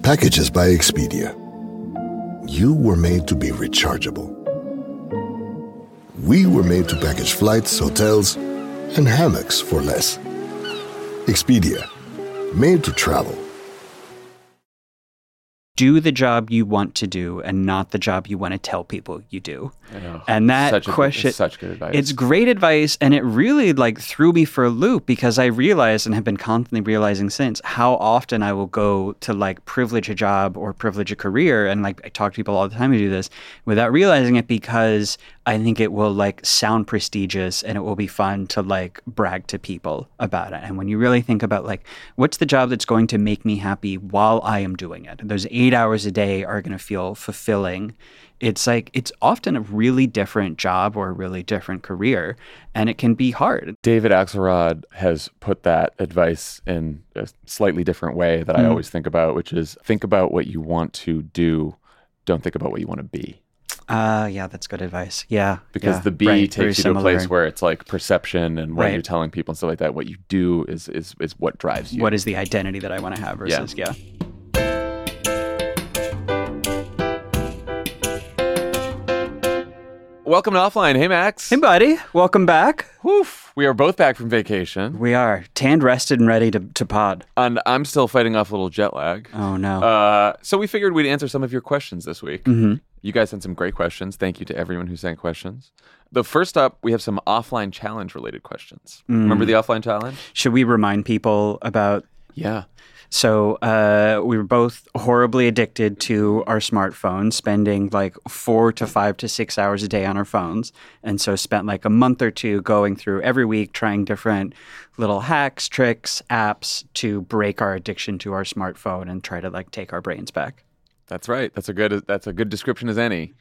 Packages by Expedia. You were made to be rechargeable. We were made to package flights, hotels, and hammocks for less. Expedia. Made to travel. Do the job you want to do and not the job you want to tell people you do. And that Such a question it's such good advice. It's great advice and it really like threw me for a loop because I realized and have been constantly realizing since how often I will go to like privilege a job or privilege a career and like I talk to people all the time who do this without realizing it because I think it will like sound prestigious and it will be fun to like brag to people about it. And when you really think about like what's the job that's going to make me happy while I am doing it, those eight hours a day are going to feel fulfilling. It's like it's often a really different job or a really different career, and it can be hard. David Axelrod has put that advice in a slightly different way that I Mm. always think about, which is think about what you want to do, don't think about what you want to be. Uh, yeah, that's good advice. Yeah, Because yeah, the B right, takes you to a place where it's like perception and what Right. you're telling people and stuff like that. What you do is is is what drives you. what is the identity that I want to have versus yeah. Welcome to Offline. Hey Max. Hey, buddy, welcome back. Woof. We are both back from vacation, We are tanned, rested, and ready to, to pod. and I'm still fighting off a little jet lag. Oh no. Uh, so we figured we'd answer some of your questions this week. Mhm. You guys sent some great questions. Thank you to everyone who sent questions. The first up, we have some offline challenge related questions. Mm. Remember the offline challenge? Should we remind people about Yeah. So uh, we were both horribly addicted to our smartphones, spending like four to five to six hours a day on our phones, and so spent like a month or two going through every week trying different little hacks, tricks, apps to break our addiction to our smartphone and try to like take our brains back. That's right. That's a good that's a good description as any.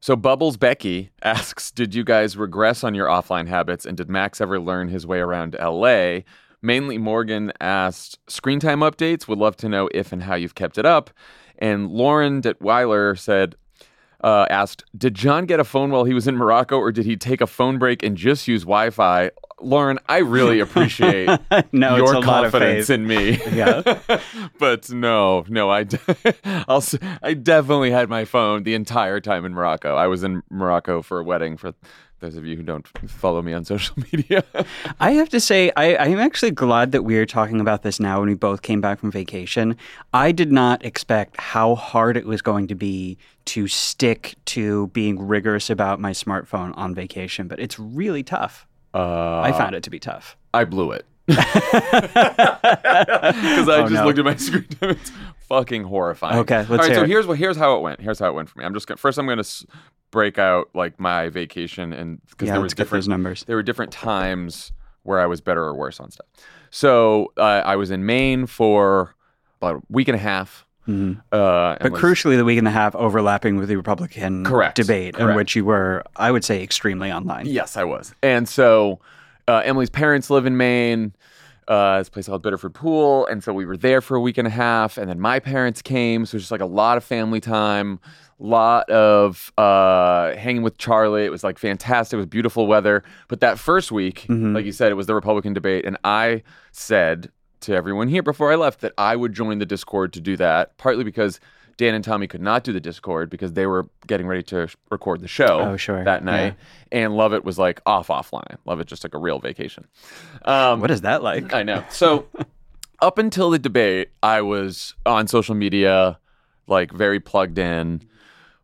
So Bubbles Becky asks, "Did you guys regress on your offline habits and did Max ever learn his way around LA?" Mainly Morgan asked, "Screen time updates. Would love to know if and how you've kept it up." And Lauren Detweiler said, uh, asked, "Did Jon get a phone while he was in Morocco, or did he take a phone break and just use Wi-Fi?" Lauren, I really appreciate No, your it's a lot of confidence in me. Yeah. but no, no, I, de- I'll, s- I definitely had my phone the entire time in Morocco. I was in Morocco for a wedding. For those of you who don't follow me on social media, I have to say, I, I'm actually glad that we're talking about this now when we both came back from vacation. I did not expect how hard it was going to be to stick to being rigorous about my smartphone on vacation, but it's really tough. uh, I found it to be tough. I blew it because I Oh, just no. looked at my screen. time. It's fucking horrifying. Okay, let's All right, hear so it. here's what here's how it went. Here's how it went for me. I'm just gonna, first. I'm gonna s- break out like my vacation and because Yeah, there was different numbers. there were different times where I was better or worse on stuff. So uh, I was in Maine for about a week and a half. Mhm. Uh, But was- crucially, the week and a half overlapping with the Republican Correct, debate, in which you were, I would say, extremely online. Yes, I was. And so uh, Emily's parents live in Maine. Uh, this place called Biddeford Pool, and so we were there for a week and a half, and then my parents came, so it was just like a lot of family time, lot of uh, hanging with Charlie. It was like fantastic. It was beautiful weather. But that first week, Mhm. like you said, it was the Republican debate, and I said to everyone here before I left that I would join the Discord to do that, partly because Dan and Tommy could not do the Discord because they were getting ready to sh- record the show Oh, sure. that night, and Lovett was like off offline. Lovett just took a real vacation. Um, What is that like? I know. So up until the debate, I was on social media, like very plugged in,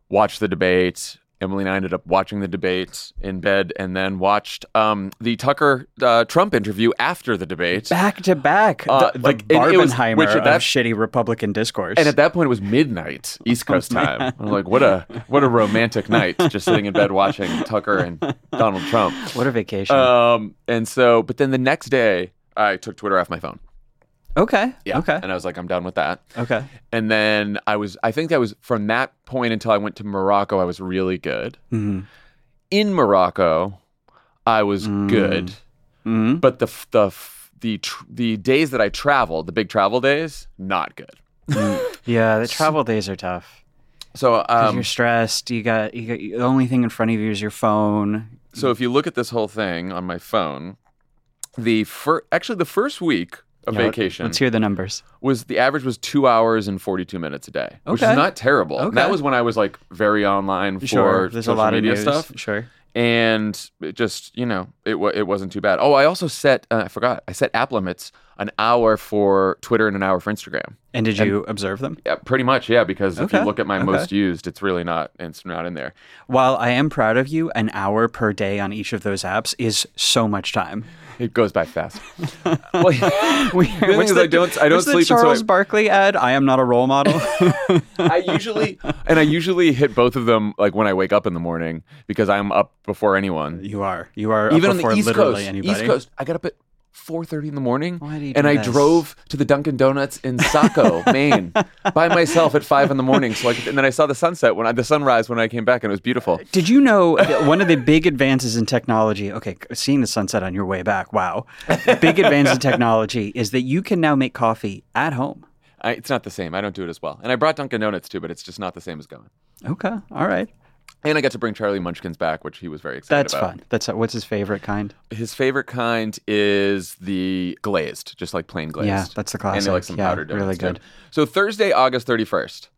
watched the debate. Emily and I ended up watching the debate in bed and then watched um, the Tucker uh, Trump interview after the debate. Back to back, Uh, the, like, the and it was- Barbenheimer which at of that- shitty Republican discourse. And at that point, it was midnight East Coast time. I'm like, what a what a romantic night, just sitting in bed watching Tucker and Donald Trump. what a vacation. Um, and so, but then the next day, I took Twitter off my phone. Okay. Yeah. Okay. And I was like, I'm done with that. Okay. And then I was, I think that was from that point until I went to Morocco, I was really good. hmm In Morocco, I was Mm. good. hmm But the, the, the, tr- the days that I traveled, the big travel days, not good. Yeah, the travel days are tough. So um, you're stressed. You got, you got the only thing in front of you is your phone. so if you look at this whole thing on my phone, the first, actually the first week a Yeah, vacation Let's hear the numbers. was the average was two hours and 42 minutes a day, which is not terrible. And That was when I was like very online for Sure. There's a lot media of news. stuff. Sure. and it just you know it it wasn't too bad. Oh, I also set uh, I forgot I set app limits an hour for Twitter and an hour for Instagram. And did you observe them? Yeah, pretty much. Yeah, because if you look at my okay. most used, it's really not it's not in there. While I am proud of you, an hour per day on each of those apps is so much time. It goes by fast. well, yeah. We, thing what's is, I don't- I don't the sleep until I- Charles Barkley ad. I am not a role model. I usually and I usually hit both of them like when I wake up in the morning because I'm up before anyone. you are. You are Even up on the before East Coast, anybody. East Coast, I got up at 4:30 in the morning, Why and I this? drove to the Dunkin' Donuts in Saco, Maine, by myself at five in the morning. So, like, and then I saw the sunset when I, the sunrise when I came back, and it was beautiful. Did you know one of the big advances in technology? Okay, seeing the sunset on your way back. Wow, big advance in technology is that you can now make coffee at home. I, it's not the same. I don't do it as well. And I brought Dunkin' Donuts too, but it's just not the same as going. Okay, all right, And I got to bring Charlie Munchkins back, which he was very excited that's about. fun. That's uh, what's his favorite kind? His favorite kind is the glazed, just like plain glazed. Yeah, that's the classic. And they like some Yeah, powdered donuts really too. good. So Thursday, August thirty first.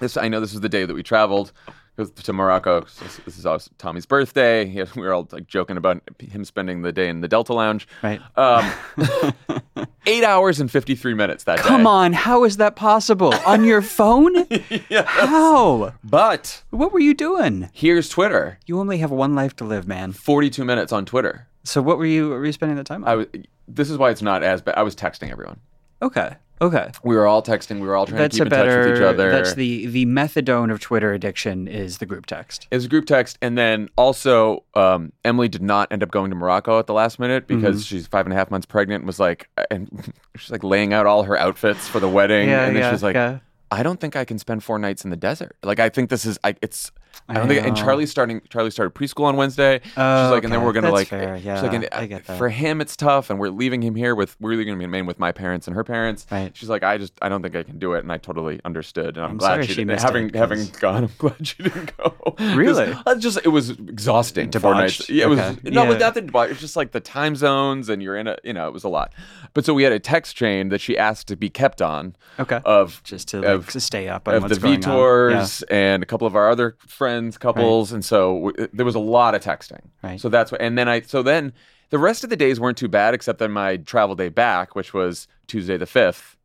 This I know this is the day that we traveled to Morocco. This, is also Tommy's birthday. He- We were all like joking about him spending the day in the Delta Lounge. Right. Um, eight hours and fifty three minutes that day. Come on, how is that possible on your phone? How? But What were you doing? here's Twitter. You only have one life to live, man. Forty two minutes on Twitter. So what were you? What were you spending the time on? I was. This is why it's not as bad. I was texting everyone. okay. Okay. We were all texting. We were all trying That's to keep in touch with each other. That's the the methadone of Twitter addiction is the group text. It was a group text, and then also um, Emily did not end up going to Morocco at the last minute because Mm-hmm. she's five and a half months pregnant. and Was like, and she's like laying out all her outfits for the wedding, Yeah, and then yeah, she's like, yeah. I don't think I can spend four nights in the desert. Like, I think this is, I, it's. I don't I think, and. Charlie's starting. Charlie started preschool on Wednesday. Oh, she's like, and then we're gonna That's like. fair, she's yeah, like, and, I uh, get that. For him, it's tough, and we're leaving him here with. We're either gonna be in Maine with my parents and her parents. Right. She's like, I just, I don't think I can do it, and I totally understood, and I'm, I'm glad she, she didn't. Having it, having gone, I'm glad she didn't go. Really? I just it was exhausting. Four nights. Debauched? Yeah, it was Okay. no, Yeah. but nothing. But it's just like the time zones, and you're in a, you know, it was a lot. But so we had a text chain that she asked to be kept on. Okay. Of Just to like of, to stay up on of what's the. Vitors and a couple of our other friends, couples, and so w- there was a lot of texting. Right. So that's what, and then I, so then the rest of the days weren't too bad, except then my travel day back, which was Tuesday the fifth.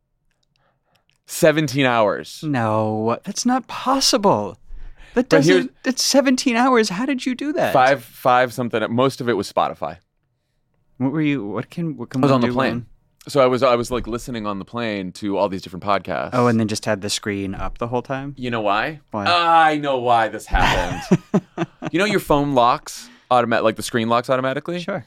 Seventeen hours. No, that's not possible. That doesn't. That's 17 hours. How did you do that? Five, five something. Most of it was Spotify. What were you? What can? What can I was on the plane. when- So I was I was like listening on the plane to all these different podcasts. Oh, and then just had the screen up the whole time. you know why? Why? I know why this happened. you know your phone locks automatic like the screen locks automatically? Sure.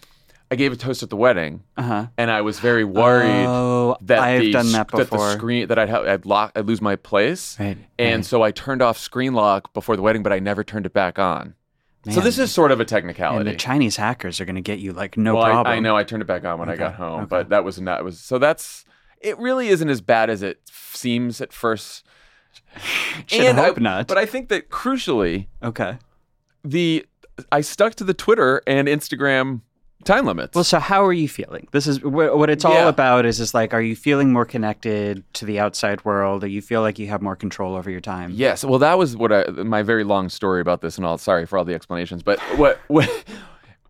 I gave a toast at the wedding Uh huh. and I was very worried Oh, that I've the, done that that the screen that I'd have I'd lock I'd lose my place. Right, And right. so I turned off screen lock before the wedding, but I never turned it back on. So this is sort of a technicality. And the Chinese hackers are going to get you like no well, I- problem. I, know I turned it back on when I got home, okay. but that was not was so that's it really isn't as bad as it seems at first. Should I, hope not. But I think that crucially, okay. the I stuck to the Twitter and Instagram time limits. Well, so how are you feeling? This is what, what it's all Yeah. about. Is just like, are you feeling more connected to the outside world? Or you feel like you have more control over your time? Yes. Well, that was what I, my very long story about this, and all. Sorry for all the explanations, but what what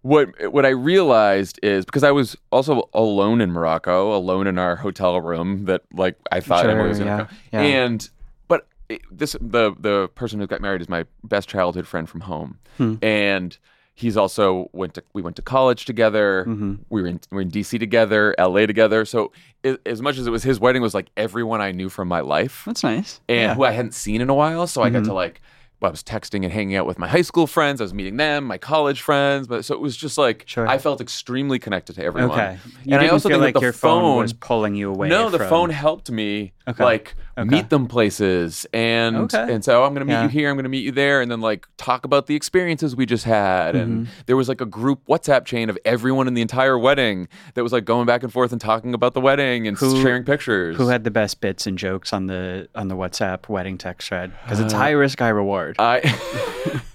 what what I realized is because I was also alone in Morocco, alone in our hotel room that like I thought Sure, Emily was going to yeah, come, yeah. and but this the the person who got married is my best childhood friend from home, Hmm. and. He's also went to we went to college together. Mm-hmm. We were in we were in DC together, LA together. So i as much as it was his wedding, was like everyone I knew from my life That's nice. and yeah. who I hadn't seen in a while. So I got to Mm-hmm. like, I was texting and hanging out with my high school friends. I was meeting them, my college friends. But so it was just like Sure. I felt extremely connected to everyone. okay. You and I also feel think like the your phone, was pulling you away. no, the phone helped me Okay. like Okay. meet them places and Okay. and so I'm gonna meet Yeah. you here, I'm gonna meet you there, and then like talk about the experiences we just had. And Mm-hmm. there was like a group WhatsApp chain of everyone in the entire wedding that was like going back and forth and talking about the wedding and Who- sharing pictures. Who had the best bits and jokes on the on the WhatsApp wedding text thread? Because Uh, it's high risk, high reward. I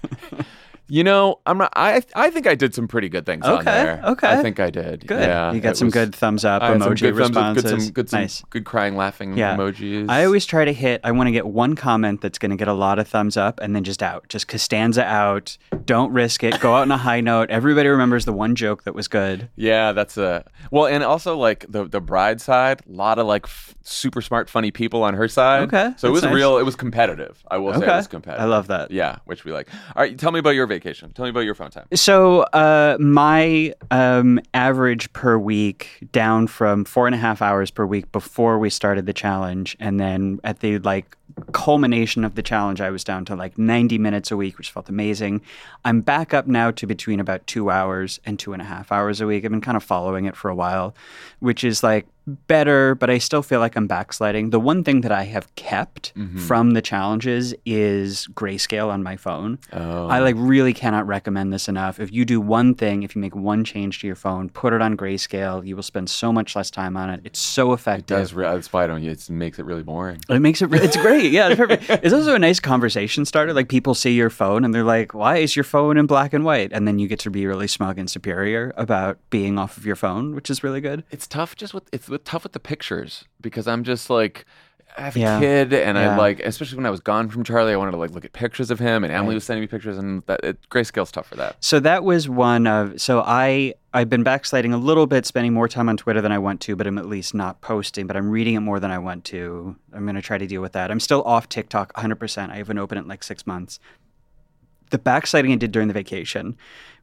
You know, I'm not. I I think I did some pretty good things on Okay, there. okay. I think I did. Good. Yeah, you got some was- good thumbs up I emoji good thumbs up. Good, some, good, some nice. good crying, laughing Yeah. emojis. I always try to hit. I want to get one comment that's going to get a lot of thumbs up, and then just out. Just Costanza out. Don't risk it. Go out on a high note. Everybody remembers the one joke that was good. Yeah, that's a well, and also like the the bride side, a lot of like f- super smart, funny people on her side. Okay, so it was nice. real. It was competitive. I will say it was competitive. I love that. Yeah, which we like. All right, tell me about your vacation. Tell me about your phone time. So uh, my um, average per week down from four and a half hours per week before we started the challenge, and then at the like culmination of the challenge, I was down to like 90 minutes a week, which felt amazing. I'm back up now to between about two hours and two and a half hours a week. I've been kind of following it for a while, which is like better, but I still feel like I'm backsliding. The one thing that I have kept mm-hmm. from the challenges is grayscale on my phone. Oh. I like really cannot recommend this enough. If you do one thing, if you make one change to your phone, put it on grayscale, you will spend so much less time on it. It's so effective. That's, re- that's why I don't. It makes it really boring. It makes it. re- It's great. Yeah, perfect. It's also a nice conversation starter. Like people see your phone and they're like, "Why is your phone in black and white?" And then you get to be really smug and superior about being off of your phone, which is really good. It's tough just with it's tough with the pictures because I'm just like I have a Yeah. kid and I like especially when I was gone from Charlie I wanted to like look at pictures of him and Emily was sending me pictures and that it, grayscale's tough for that. So that was one of. So I I've been backsliding a little bit, spending more time on Twitter than I want to, but I'm at least not posting. But I'm reading it more than I want to. I'm going to try to deal with that. I'm still off TikTok 100. percent I haven't opened it in like six months. The backsliding I did during the vacation,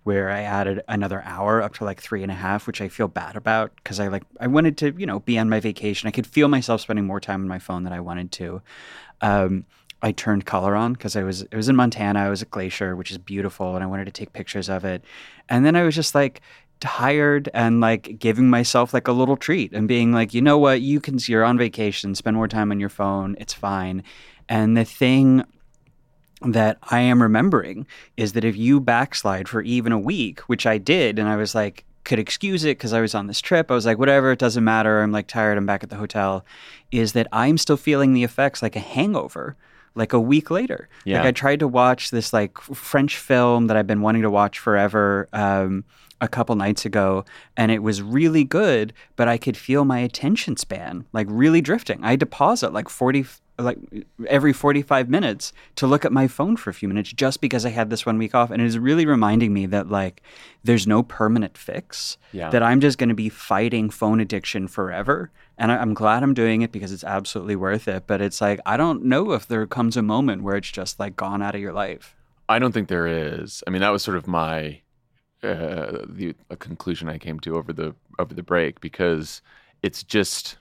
where I added another hour up to like three and a half, which I feel bad about because I like I wanted to you know be on my vacation. I could feel myself spending more time on my phone than I wanted to. Um, I turned color on because I was it was in Montana. I was at Glacier, which is beautiful, and I wanted to take pictures of it. And then I was just like tired and like giving myself like a little treat and being like, you know what, you can you're on vacation, spend more time on your phone, it's fine. And the thing that I am remembering is that if you backslide for even a week, which I did, and I was like, could excuse it because I was on this trip. I was like, whatever, it doesn't matter. I'm like tired. I'm back at the hotel. Is that I'm still feeling the effects like a hangover, like a week later. Yeah. Like I tried to watch this like French film that I've been wanting to watch forever. Um, a couple nights ago and it was really good but i could feel my attention span like really drifting i had to pause it like 40 like every 45 minutes to look at my phone for a few minutes just because i had this one week off and it is really reminding me that like there's no permanent fix Yeah. that i'm just going to be fighting phone addiction forever and I, i'm glad i'm doing it because it's absolutely worth it but it's like i don't know if there comes a moment where it's just like gone out of your life I don't think there is. I mean, that was sort of my uh, the a conclusion I came to over the over the break because it's just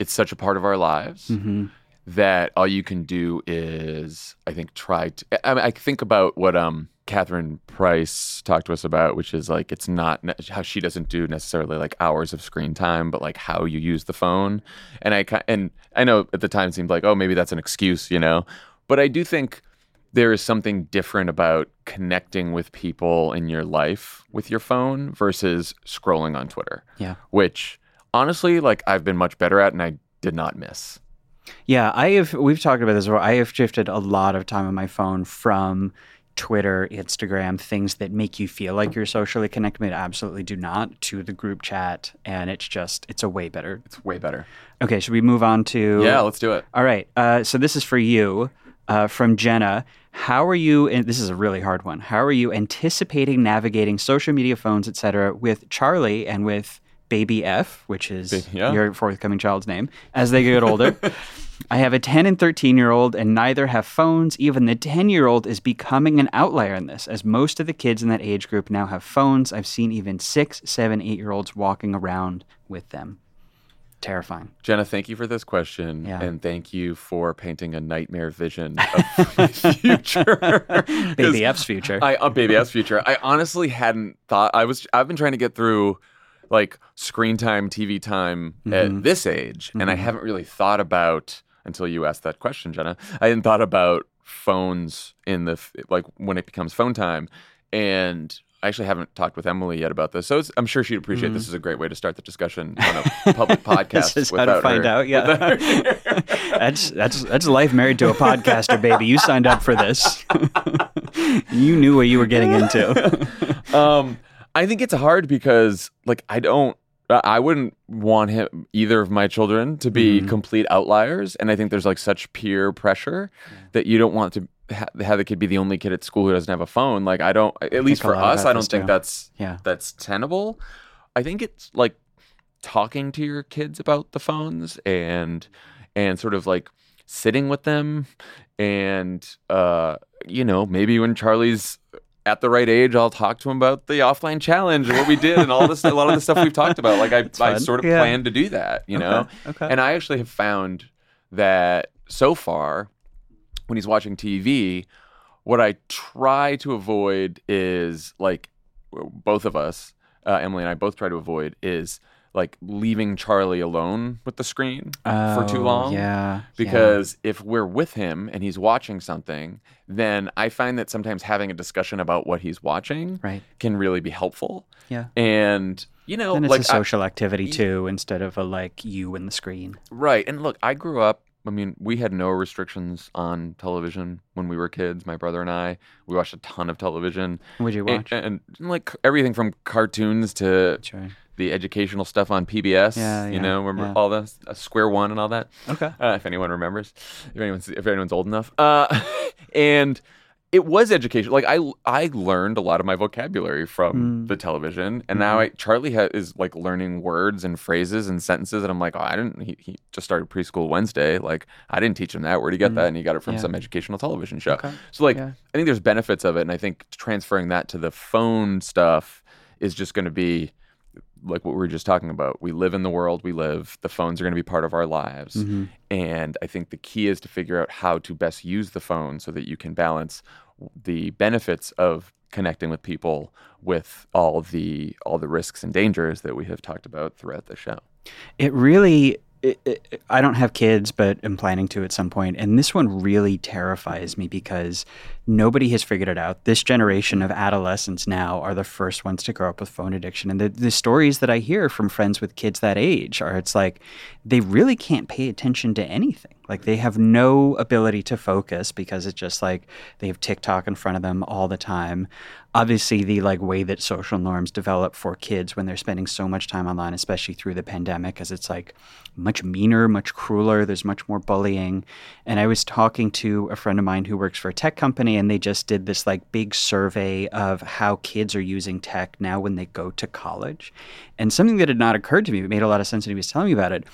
it's such a part of our lives mm-hmm. That all you can do is I think try to. I, mean, I think about what um Catherine Price talked to us about, which is like it's not ne- how she doesn't do necessarily like hours of screen time, but like how you use the phone. And I and I know at the time it seemed like oh maybe that's an excuse, you know, but I do think there is something different about connecting with people in your life with your phone versus scrolling on Twitter, yeah which honestly, like I've been much better at and I did not miss. Yeah, I have. We've talked about this before. I have shifted a lot of time on my phone from Twitter, Instagram, things that make you feel like you're socially connected, but absolutely do not, to the group chat, and it's just it's a way better. It's way better. Okay, should we move on to? Yeah, let's do it. All right. Uh, so this is for you uh, from Jenna. How are you? And this is a really hard one. How are you anticipating navigating social media, phones, etc., with Charlie and with Baby F, which is yeah. your forthcoming child's name, as they get older? I have a 10 and 13 year old, and neither have phones. Even the 10 year old is becoming an outlier in this, as most of the kids in that age group now have phones. I've seen even six, seven, eight year olds walking around with them. Terrifying. Jenna, thank you for this question, Yeah. and thank you for painting a nightmare vision of my future. Baby F's future. I uh, baby F's future. I honestly hadn't thought. I was. I've been trying to get through like screen time, TV time Mm-hmm. at this age, and I haven't really thought about until you asked that question, Jenna. I hadn't thought about phones in the like when it becomes phone time, and. I actually haven't talked with Emily yet about this, so it's, I'm sure she'd appreciate this is a great way to start the discussion on a public podcast. Mm-hmm. this is how to find her- out. Yeah, that's that's that's life married to a podcaster, baby. You signed up for this. you knew what you were getting into. um, I think it's hard because like I don't. I I wouldn't want him either of my children to be Mhm. complete outliers, and I think there's like such peer pressure that you don't want to ha- have the kid be the only kid at school who doesn't have a phone. Like I don't, at least for us, I don't think too. that's Yeah. that's tenable. I think it's like talking to your kids about the phones and and sort of like sitting with them and uh you know maybe when Charlie's at the right age I'll talk to him about the offline challenge and what we did and all this a lot of the stuff we've talked about like I I sort of Yeah. plan to do that you know Okay. and I actually have found that so far, when he's watching TV, what I try to avoid is like both of us, uh, Emily and I both try to avoid is like leaving Charlie alone with the screen for too Oh, long. Yeah. Because if we're with him and he's watching something, then I find that sometimes having a discussion about what he's watching right. can really be helpful. Yeah. And you know, Then it's like a I- social activity y- too, instead of a like you and the screen. Right. And look, I grew up, I mean, we had no restrictions on television when we were kids, my brother and I. We watched a ton of television. Would you watch? And, like everything from cartoons to Sure. The educational stuff on PBS. Yeah, You know, remember yeah. all the uh, Square One and all that? Okay. uh, if anyone remembers, if anyone's if anyone's old enough. Uh, and it was educational. Like I I learned a lot of my vocabulary from Mm. the television, and now I, Charlie ha- is like learning words and phrases and sentences, and I'm like, oh, I didn't. He, he just started preschool Wednesday. Like I didn't teach him that. Where'd he get Mm. that? And he got it from Yeah. some educational television show. Okay. So like, Yeah. I think there's benefits of it, and I think transferring that to the phone stuff is just going to be like what we were just talking about. We live in the world we live. The phones are going to be part of our lives. Mhm. And I think the key is to figure out how to best use the phone so that you can balance the benefits of connecting with people with all the all the risks and dangers that we have talked about throughout the show. It really. It, it, I don't have kids, but I'm planning to at some point. And this one really terrifies me because nobody has figured it out. This generation of adolescents now are the first ones to grow up with phone addiction. And the, the stories that I hear from friends with kids that age are it's like they really can't pay attention to anything. Like they have no ability to focus because it's just like they have TikTok in front of them all the time. Obviously, the like way that social norms develop for kids when they're spending so much time online, especially through the pandemic, as it's like much meaner, much crueler. There's much more bullying. And I was talking to a friend of mine who works for a tech company, and they just did this like big survey of how kids are using tech now when they go to college. And something that had not occurred to me, but made a lot of sense when he was telling me about it,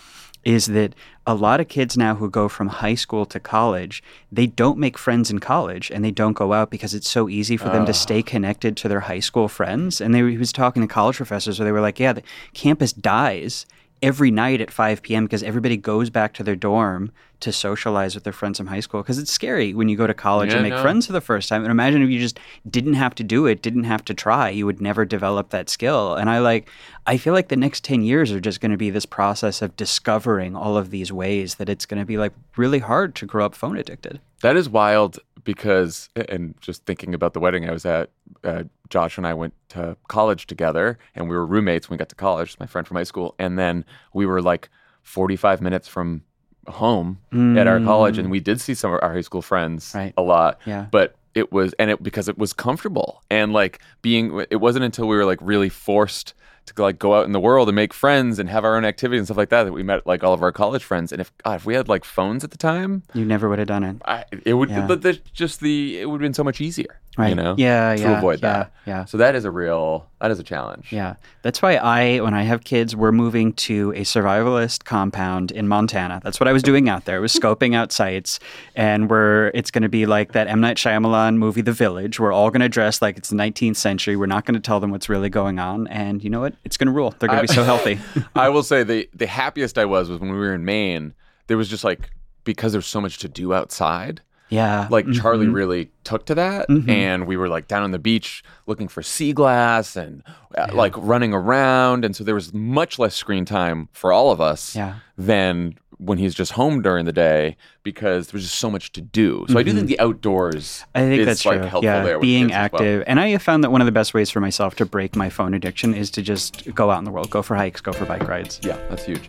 is that a lot of kids now who go from high school to college, they don't make friends in college and they don't go out because it's so easy for them to ah. stay connected to their high school friends. And they, he was talking to college professors where they were like, yeah, the campus dies every night at 5 p.m. because everybody goes back to their dorm to socialize with their friends from high school because it's scary when you go to college Yeah, and make no. friends for the first time. And imagine if you just didn't have to do it, didn't have to try, you would never develop that skill. And I like, I feel like the next 10 years are just going to be this process of discovering all of these ways that it's going to be like really hard to grow up phone addicted. That is wild because, and just thinking about the wedding I was at, uh, Josh and I went to college together and we were roommates when we got to college, my friend from high school. And then we were like 45 minutes from home at our college and we did see some of our high school friends Right. a lot. Yeah. But it was, and it because it was comfortable and like being, it wasn't until we were like really forced to like go out in the world and make friends and have our own activities and stuff like that that we met like all of our college friends. And if God, if we had like phones at the time, You never would have done it. I, it would Yeah. the, the, just the it would have been so much easier, Right. you know, Yeah, to yeah, avoid yeah, that. yeah. So that is a real that is a challenge. Yeah. That's why I, when I have kids, we're moving to a survivalist compound in Montana. That's what I was doing out there. I was scoping out sites and we're, it's going to be like that M. Night Shyamalan movie, The Village. We're all going to dress like it's the 19th century. We're not going to tell them what's really going on. And you know what? It's going to rule. They're going to be so healthy. I will say the the happiest I was was when we were in Maine. There was just like because there's so much to do outside. Yeah. Like Charlie Mhm. really took to that, Mhm. and we were like down on the beach looking for sea glass and uh, like running around, and so there was much less screen time for all of us Yeah. than when he's just home during the day because there was just so much to do. So I do think the outdoors Mm-hmm. I think is that's like true. helpful yeah, there. with being kids as well. active, and I have found that one of the best ways for myself to break my phone addiction is to just go out in the world, go for hikes, go for bike rides. Yeah, that's huge.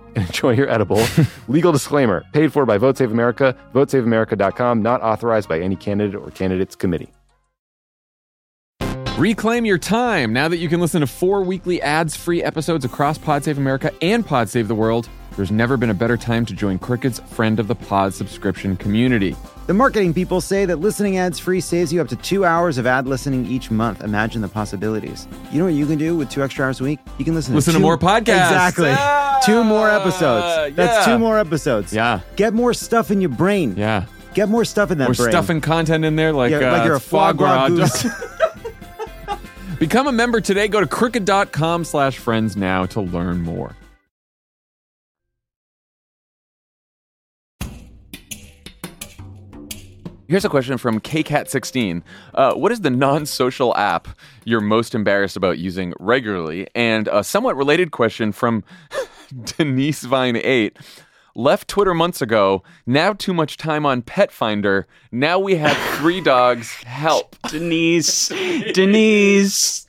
enjoy your edible. Legal disclaimer paid for by Vote Save America, votesaveamerica.com, not authorized by any candidate or candidates committee. Reclaim your time now that you can listen to four weekly ads free episodes across Pod Save America and Pod Save the World. There's never been a better time to join Crooked's Friend of the Pod subscription community. The marketing people say that listening ads free saves you up to two hours of ad listening each month. Imagine the possibilities. You know what you can do with two extra hours a week? You can listen, Listen to, to more podcasts. Exactly. Two more episodes. That's yeah. two more episodes. Yeah. Get more stuff in your brain. Yeah. Get more stuff in that We're brain. stuffing content in there like, Yeah, uh, like you're a foie gras gras. goose. Become a member today. Go to crooked.com slash friends now to learn more. Here's a question from KCat16. Uh, what is the non social app you're most embarrassed about using regularly? And a somewhat related question from Denise Vine 8. Left Twitter months ago. Now too much time on Pet Finder. Now we have three dogs. Help. Denise, Denise.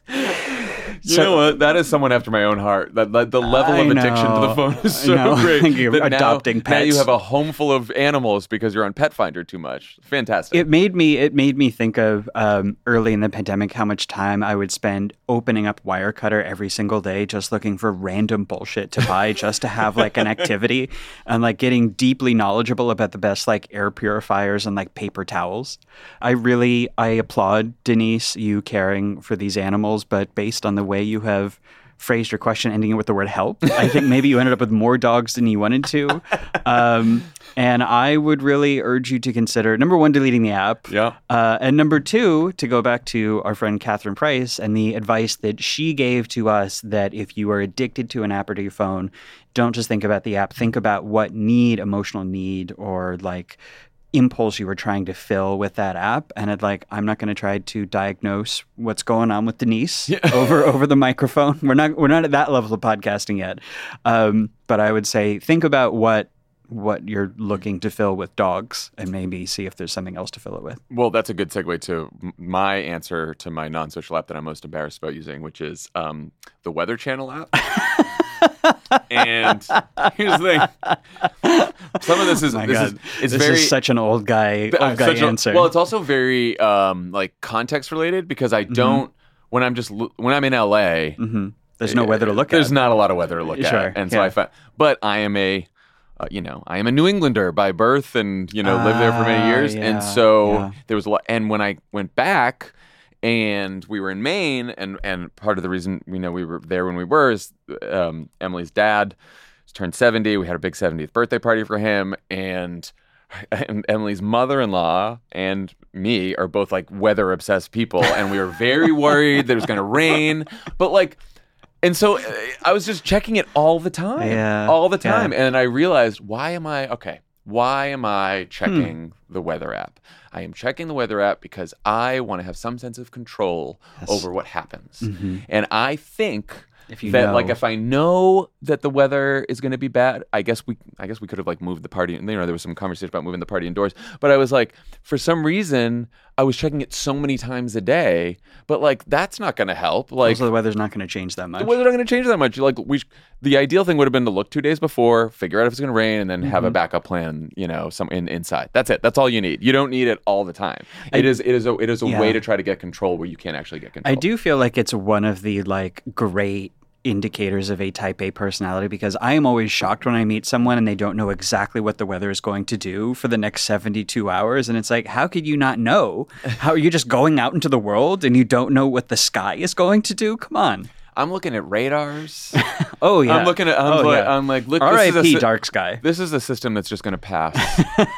You know what? That is someone after my own heart. That, that the level I of addiction to the phone is so know. great. You're that now- adopting Now you have a home full of animals because you're on Pet Finder too much. Fantastic. It made me it made me think of um, early in the pandemic how much time I would spend opening up Wirecutter every single day just looking for random bullshit to buy just to have like an activity and like getting deeply knowledgeable about the best like air purifiers and like paper towels. I really I applaud Denise you caring for these animals, but based on the way you have phrased your question ending it with the word help. I think maybe you ended up with more dogs than you wanted to. Um, and I would really urge you to consider number one, deleting the app. Yeah. Uh, and number two, to go back to our friend Catherine Price and the advice that she gave to us that if you are addicted to an app or to your phone, don't just think about the app, think about what need, emotional need, or like impulse you were trying to fill with that app and it like i'm not going to try to diagnose what's going on with denise over over the microphone. We're not we're not at that level of podcasting yet. Um, but i would say think about what what you're looking to fill with dogs and maybe see if there's something else to fill it with. Well, that's a good segue to my answer to my non social app that I'm most embarrassed about using, which is um, the Weather Channel app. and here's the thing some of this is, my this God. is it's this very is such an old guy Uh, old guy such a- answer well, it's also very um, like context related because I don't when I'm just when I'm in LA. hmm there's no weather to look There's at There's not a lot of weather to look Sure, at, and so yeah. I find. But I am a, uh, you know, I am a New Englander by birth, and you know, lived there for many Ah, years, yeah, and so yeah. there was a lot. And when I went back, and we were in Maine, and and part of the reason we know we were there when we were is um, Emily's dad turned 70. We had a big 70th birthday party for him, and. And Emily's mother-in-law and me are both like weather obsessed people, and we were very worried that it was going to rain. But like, and so uh, I was just checking it all the time, Yeah, all the yeah. time, and I realized why am I okay? Why am Hmm. I checking the weather app? I am checking the weather app because I want to have some sense of control over what happens, and I think If you that know. like if I know that the weather is going to be bad, I guess we I guess we could have like moved the party. You know, there was some conversation about moving the party indoors, but I was like, for some reason, I was checking it so many times a day, but like that's not going to help. Like also the weather's not going to change that much the weather's not going to change that much. Like we, sh- the ideal thing would have been to look two days before, figure out if it's going to rain, and then have a Mm-hmm. backup plan. You know, some in, inside. That's it. That's all you need. You don't need it all the time. It is. It is a. It is a Yeah. way to try to get control where you can't actually get control. I do feel like it's one of the like great indicators of a type A personality because I am always shocked when I meet someone and they don't know exactly what the weather is going to do for the next 72 hours. And it's like, how could you not know? How are you just going out into the world and you don't know what the sky is going to do? Come on. I'm looking at radars. Oh, yeah. I'm looking at. I'm, oh, like, yeah. I'm like, look. this is a R.I.P. Dark Sky. This is a system that's just going to pass,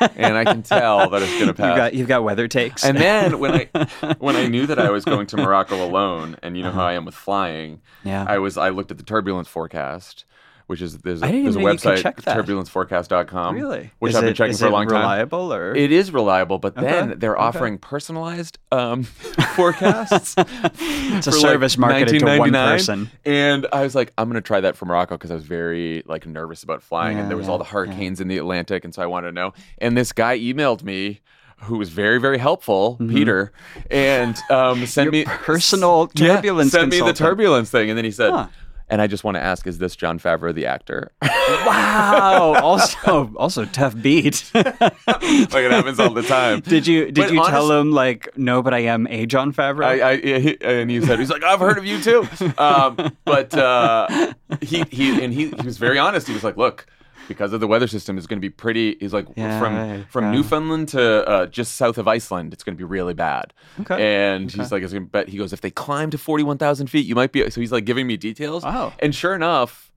and I can tell that it's going to pass. You've got, you've got weather takes. And then when I when I knew that I was going to Morocco alone, and you know how I am with flying, Uh-huh. Yeah. I was I looked at the turbulence forecast, which is there's a, there's a even know you could website turbulenceforecast.com, really? which Is I've been it- checking for a long time. reliable or? It is reliable, but then they're okay. offering personalized um, forecasts. it's a service marketed to one person. And I was like, I'm going to try that for Morocco because I was very like nervous about flying, Yeah, and there was yeah, all the hurricanes in the Atlantic, and so I wanted to know. And this guy emailed me. Who was very very helpful, Peter, and um, sent Mm-hmm. Your me personal Yeah, turbulence Sent me the turbulence thing, and then he said, Huh. "And I just want to ask, is this Jon Favreau the actor?" Wow. also, also tough beat. like it happens all the time. Did you did But you tell him like no, but I am a Jon Favreau? I, I yeah, he, and he said he's like I've heard of you too, um, but uh, he he and he he was very honest. He was like, look. Because of the weather system, is going to be pretty. He's like Yeah, from right, from yeah. Newfoundland to uh, just south of Iceland, it's going to be really bad. Okay, And he's like, gonna, but he goes, if they climb to forty one thousand feet, you might be. So he's like giving me details. Wow. And sure enough,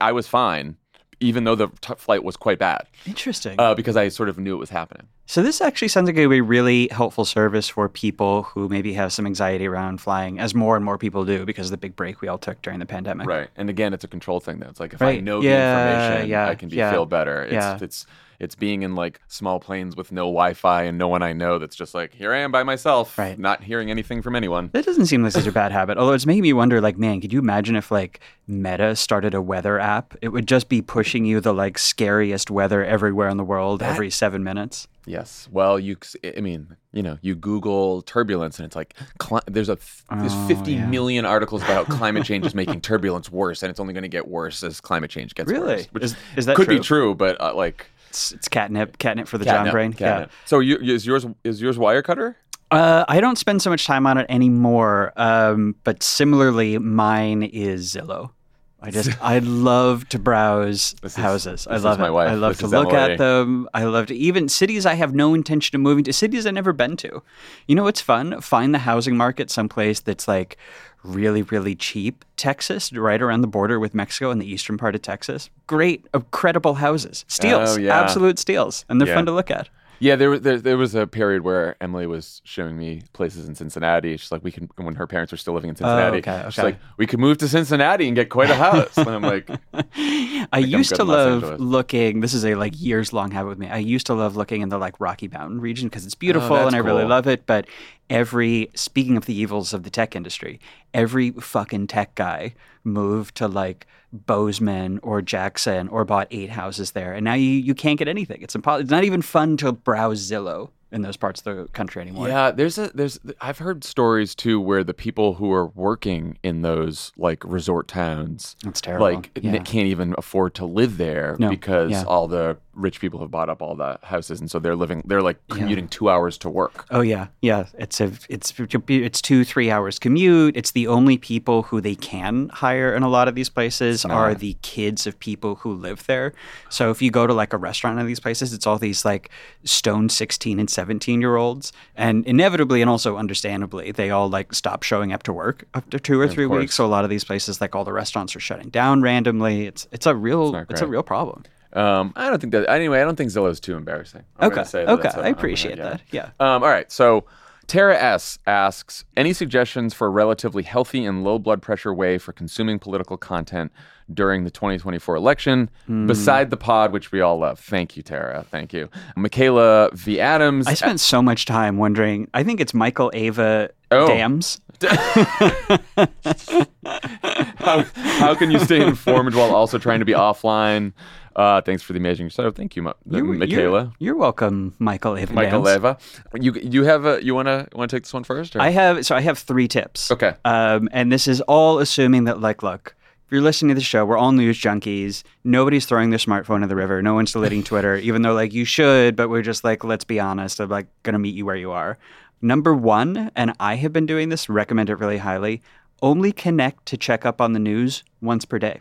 I was fine, even though the t- flight was quite bad, Interesting. uh, because I sort of knew it was happening. so this actually sounds like it would be a really helpful service for people who maybe have some anxiety around flying, as more and more people do because of the big break we all took during the pandemic. Right. And again, it's a control thing though. It's like if I know Yeah, the information, yeah, I can be yeah, feel better. It's yeah. it's it's being in like small planes with no Wi-Fi and no one I know that's just like here I am by myself, Right. not hearing anything from anyone. That doesn't seem like such a bad habit. Although it's making me wonder, like, man, could you imagine if like Meta started a weather app? It would just be pushing you the like scariest weather everywhere in the world every seven minutes. Yes. Well, you I mean, you know, you Google turbulence and it's like cli- there's a f- there's Oh, fifty yeah. million articles about climate change is making turbulence worse and it's only going to get worse as climate change gets Really? worse. Which Is- is that could be true? true, but uh, like It's, it's catnip, catnip for the Jon brain. catnip. So you, is yours is yours Wirecutter? Yeah. Uh, I don't spend so much time on it anymore. Um, but similarly, mine is Zillow. I just I love to browse is- houses. I love my it. wife. I love This to look Emily. at them. I love to even cities I have no intention of moving to. Cities I've never been to. You know what's fun? Find the housing market someplace that's like really really cheap. Texas, right around the border with Mexico in the eastern part of Texas. Great, incredible houses. Steals, Oh, yeah. absolute steals, and they're Yeah. fun to look at. Yeah, there, was- there there was a period where Emily was showing me places in Cincinnati. She's like, we can when her parents were still living in oh, Cincinnati. Oh, okay, She's like, we could move to Cincinnati and get quite a house. and I'm like, I used to love looking. This is a like years long habit with me. I used to love looking in the like Rocky Mountain region because it's oh, beautiful Oh, and I really love it. But every speaking of the evils of the tech industry, every fucking tech guy moved to like Bozeman or Jackson or bought eight houses there, and now you you can't get anything. It's impossible. It's not even fun to browse Zillow in those parts of the country anymore. yeah, there's a there's I've heard stories too where the people who are working in those like resort towns it's terrible. like Yeah. can't even afford to live there No, because yeah. all the rich people have bought up all the houses and so they're living they're like commuting two hours to work. Oh yeah, yeah. It's a it's it's two three hours commute. It's the only people who they can hire in a lot of these places are the kids of people who live there. So if you go to like a restaurant in these places, it's all these like stone sixteen and seventeen year olds, and inevitably and also understandably, they all like stop showing up to work after two or three weeks. So a lot of these places, like all the restaurants, are shutting down randomly. It's it's a real not it's a real problem. Um, I don't think that anyway. I don't think Zillow's too embarrassing. I'm Okay, okay, I I'm gonna- appreciate that. Yeah. Um, all right. So Tara S asks any suggestions for a relatively healthy and low blood pressure way for consuming political content during the 2024 election, Hmm. beside the pod, which we all love. Thank you, Tara. Thank you, Michaela V Adams. I spent so much time wondering. I think it's Michael Ava Oh. Dams. how, how can you stay informed while also trying to be offline? Uh, thanks for the amazing show. Thank you, Ma- Michaela. You're, you're welcome, Michael Ava Michael. Leva. You you have a you wanna wanna take this one first? Or? I have so I have three tips. Okay. Um, and this is all assuming that like, look, you're listening to the show, we're all news junkies. Nobody's throwing their smartphone in the river. No one's deleting Twitter, even though like you should. But we're just like, let's be honest. I'm like gonna meet you where you are. Number one, and I have been doing this. Recommend it really highly. only connect to check up on the news once per day.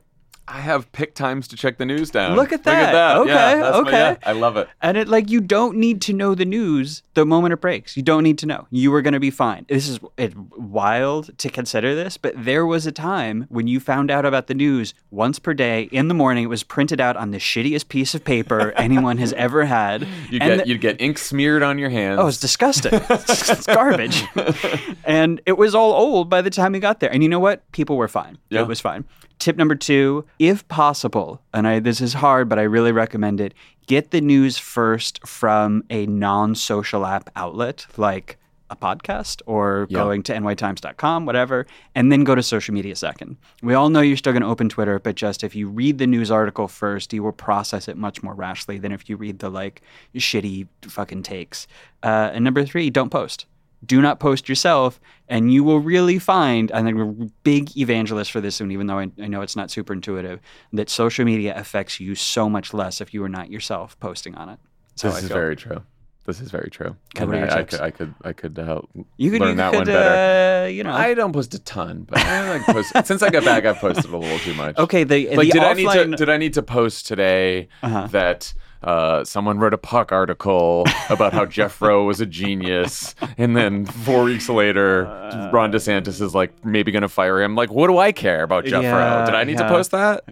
I have pick times to check the news down. Look at that. Look at that. Okay, yeah, that's my- okay. yeah, I love it. And it like you don't need to know the news the moment it breaks. You don't need to know. You are going to be fine. This is it, wild to consider this, but there was a time when you found out about the news once per day in the morning. It was printed out on the shittiest piece of paper anyone has ever had. You get the- you'd get ink smeared on your hands. Oh, it's disgusting. it's, it's garbage. and it was all old by the time we got there. And you know what? People were fine. Yeah. It was fine. Tip number two, if possible, and I this is hard, but I really recommend it, get the news first from a non-social app outlet like a podcast or Yeah. going to nytimes.com, whatever, and then go to social media second. We all know you're still going to open Twitter, but just if you read the news article first, you will process it much more rashly than if you read the like shitty fucking takes. Uh, and number three, don't post. Do not post yourself, and you will really find, and I'm a big evangelist for this, and even though I, I know it's not super intuitive, that social media affects you so much less if you are not yourself posting on it. So this I is feel. very true. This is very true. I, I could, I could, I could uh, You could, learn you that could, one better. uh, you know. I don't post a ton, but I like post. since I got back, I've posted a little too much. okay, the, Like, the did offline, I need to? Did I need to post today Uh-huh. that uh, someone wrote a puck article about how Jeff Roe was a genius, and then four weeks later, Uh. Ron DeSantis is like maybe going to fire him? Like, what do I care about Jeff Yeah, Roe? Did I need yeah. to post that?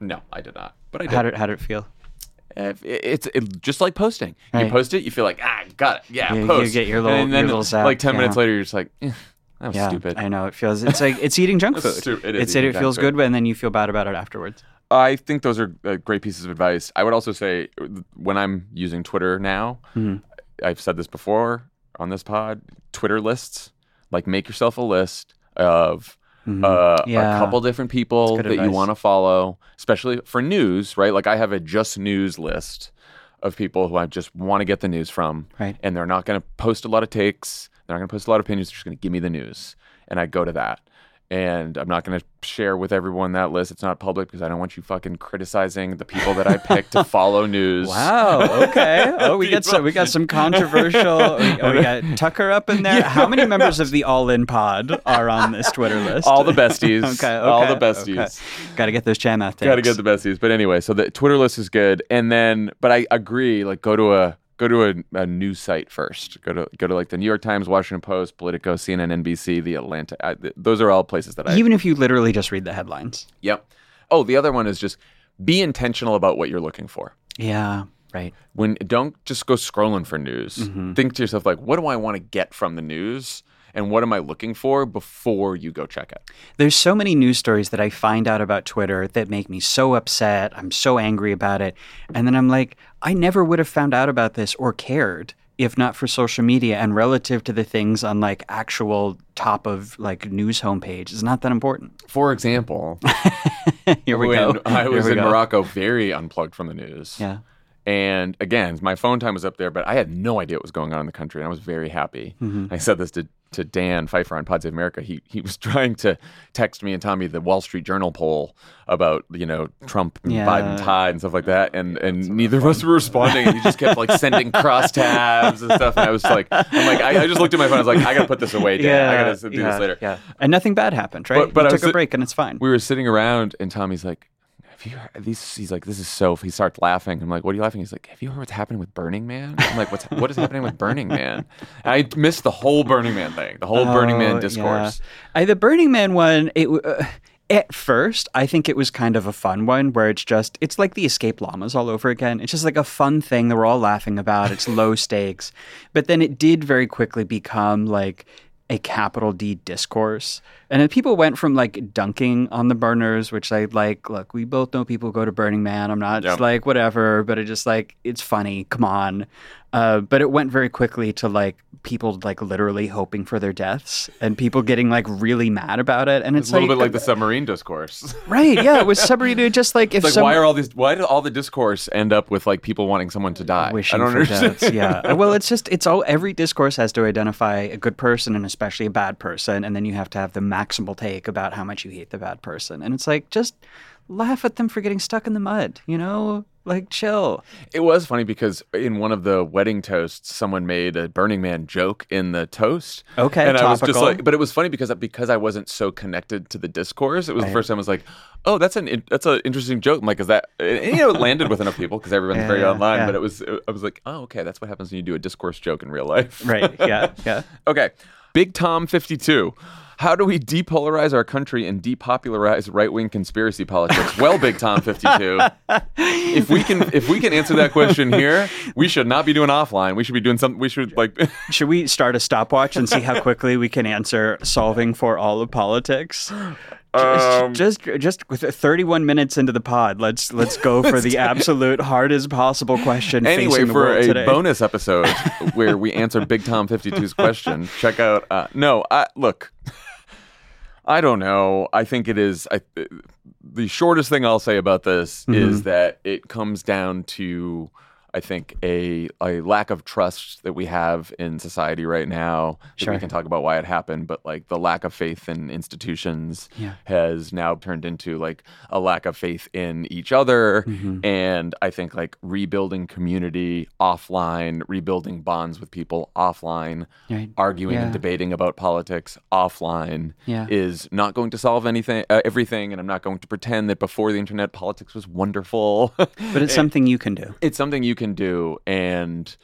No, I did not. But I did. how did how did it feel? If- it- it's it, just like posting. You post it, you feel like ah, got it, yeah, You- you post. get your little- and then your little zap, like ten yeah. minutes later, you're just like, eh, that was Yeah, stupid. I know it feels. It's like it's eating junk food. stu- it is it's eating it feels food. good, but and then you feel bad about it afterwards. I think those are uh, great pieces of advice. I would also say uh, when I'm using Twitter now, Mm-hmm. I've said this before on this pod, Twitter lists, like make yourself a list of uh, Mm-hmm. Yeah. a couple different people good that you want to follow, especially for news, right? Like I have a just news list of people who I just want to get the news from. Right. And they're not going to post a lot of takes. They're not going to post a lot of opinions. They're just going to give me the news. And I go to that. And I'm not going to share with everyone that list. It's not public because I don't want you fucking criticizing the people that I pick to follow news. Wow. Okay. Oh, we got some. We got some controversial. we, oh, we got Tucker up in there. How many members of the All In Pod are on this Twitter list? All the besties. Okay. All the okay, besties. Got to get those Chamath takes. Got to get the besties. But anyway, so the Twitter list is good. And then, but I agree, like go to a go to a, a news site first. Go to go to like the New York Times, Washington Post, Politico, CNN, NBC, the Atlantic. I, th- those are all places that I. Even if you literally just read the headlines. Yep. Oh, the other one is just be intentional about what you're looking for. Yeah. Right. When don't just go scrolling for news. Mm-hmm. Think to yourself like, what do I want to get from the news, and what am I looking for before you go check it. There's so many news stories that I find out about Twitter that make me so upset. I'm so angry about it. And then I'm like, I never would have found out about this or cared if not for social media and relative to the things on like actual top of like news homepage. It's not that important. For example, Here we go. I was in go. Morocco, very unplugged from the news. Yeah. And again, my phone time was up there, but I had no idea what was going on in the country, and I was very happy. Mm-hmm. I said this to, to Dan Pfeiffer on Pod Save America. He he was trying to text me and Tommy the Wall Street Journal poll about you know Trump and Yeah. Biden tied and stuff like that, and and neither of us were responding. And he just kept like sending cross tabs and stuff. And I was like, I'm like, I, I just looked at my phone. I was like, I gotta put this away, Dan. I gotta do yeah, this later. Yeah. And nothing bad happened, right? But- but you I took was- a break and it's fine. we were sitting around and Tommy's like, have you heard these? He's like, this is so. He starts laughing. I'm like, what are you laughing? He's like, have you heard what's happening with Burning Man? I'm like, what's what is happening with Burning Man? And I missed the whole Burning Man thing, the whole Burning Oh, Man yeah. discourse. I, the Burning Man one, it uh, at first I think it was kind of a fun one where it's just it's like the escape llamas all over again. It's just like a fun thing that we're all laughing about. It's low stakes, but then it did very quickly become like a capital D discourse. And then people went from like dunking on the burners, which I like, look, we both know people go to Burning Man. I'm not just like whatever, but it just like it's funny. Come on. Uh, but it went very quickly to like people like literally hoping for their deaths and people getting like really mad about it. And it's, It's a little bit like the submarine discourse. right, yeah, it was submarine. Just like if like, some, why are all these? Why did all the discourse end up with like people wanting someone to die? wishing I don't understand. deaths. Yeah. Well, it's just it's all every discourse has to identify a good person and especially a bad person, and then you have to have the maximal take about how much you hate the bad person. And it's like just laugh at them for getting stuck in the mud. You know, like chill. It was funny because in one of the wedding toasts, someone made a Burning Man joke in the toast. Okay, and I was just like, but it was funny because because I wasn't so connected to the discourse. It was the first time I was like, oh, that's an that's an interesting joke. I'm like, is that and, you know it landed with enough people because everyone's Yeah, very online. yeah. But it was I was like, oh, okay, that's what happens when you do a discourse joke in real life. Right. Yeah. Yeah. Okay. Big Tom 52. How do we depolarize our country and depopularize right-wing conspiracy politics? Well, Big Tom 52, if we can if we can answer that question here, we should not be doing offline. We should be doing something we should like Should we start a stopwatch and see how quickly we can answer solving for all of politics? Just, just, just with 31 minutes into the pod, let's let's go for the absolute hardest possible question Anyway, facing the for a today. bonus episode where we answer Big Tom 52's question, check out. Uh, no, I, look, I don't know. I think it is. I, the shortest thing I'll say about this Mm-hmm. is that it comes down to, I think, a a lack of trust that we have in society right now. Sure. We can talk about why it happened, but like the lack of faith in institutions Yeah. has now turned into like a lack of faith in each other. Mm-hmm. And I think like rebuilding community offline, rebuilding bonds with people offline, Right. arguing and debating about politics offline Yeah. is not going to solve anything, uh, everything. And I'm not going to pretend that before the internet, politics was wonderful. But it's something you can do. it's something you can do. And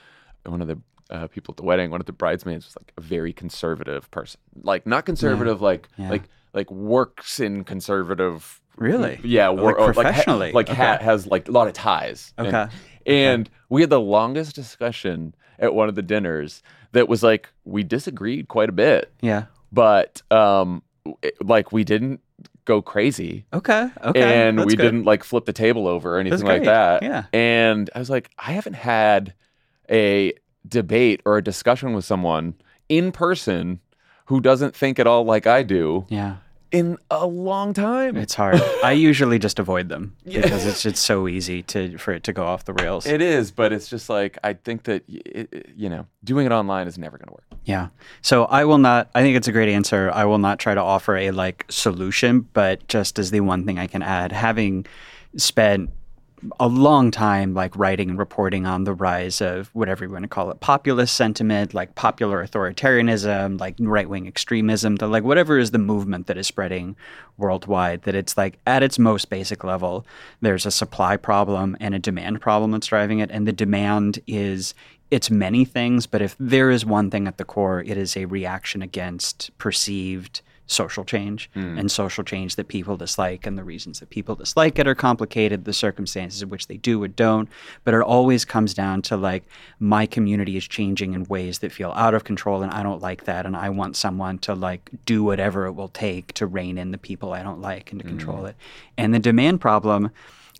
one of the uh, people at the wedding, one of the bridesmaids was like a very conservative person, like not conservative, like Yeah. like like works in conservative. Really? Yeah, Like or, professionally? like, ha- Okay. has like a lot of ties. And- Okay. And, we had the longest discussion at one of the dinners that was like we disagreed quite a bit, Yeah. but um, it- like we didn't go crazy Okay. Okay. and That's we good. didn't like flip the table over or anything like that. Yeah. And I was like, I haven't had a debate or a discussion with someone in person who doesn't think at all like I do Yeah. In a long time. It's hard. I usually just avoid them because it's it's so easy to for it to go off the rails. it is, but it's just like I think that it, it- you know, doing it online is never going to work. Yeah. So I will not I think it's a great answer. I will not try to offer a like solution, but just as the one thing I can add, having spent a long time like writing and reporting on the rise of whatever you want to call it populist sentiment like popular authoritarianism like right-wing extremism the like whatever is the movement that is spreading worldwide that it's like at its most basic level there's a supply problem and a demand problem that's driving it and the demand is it's many things but if there is one thing at the core it is a reaction against perceived social change mm. and social change that people dislike and the reasons that people dislike it are complicated the circumstances in which they do or don't. But it always comes down to like my community is changing in ways that feel out of control and i don't like that. And i want someone to like do whatever it will take to rein in the people i don't like and to mm. control it. And the demand problem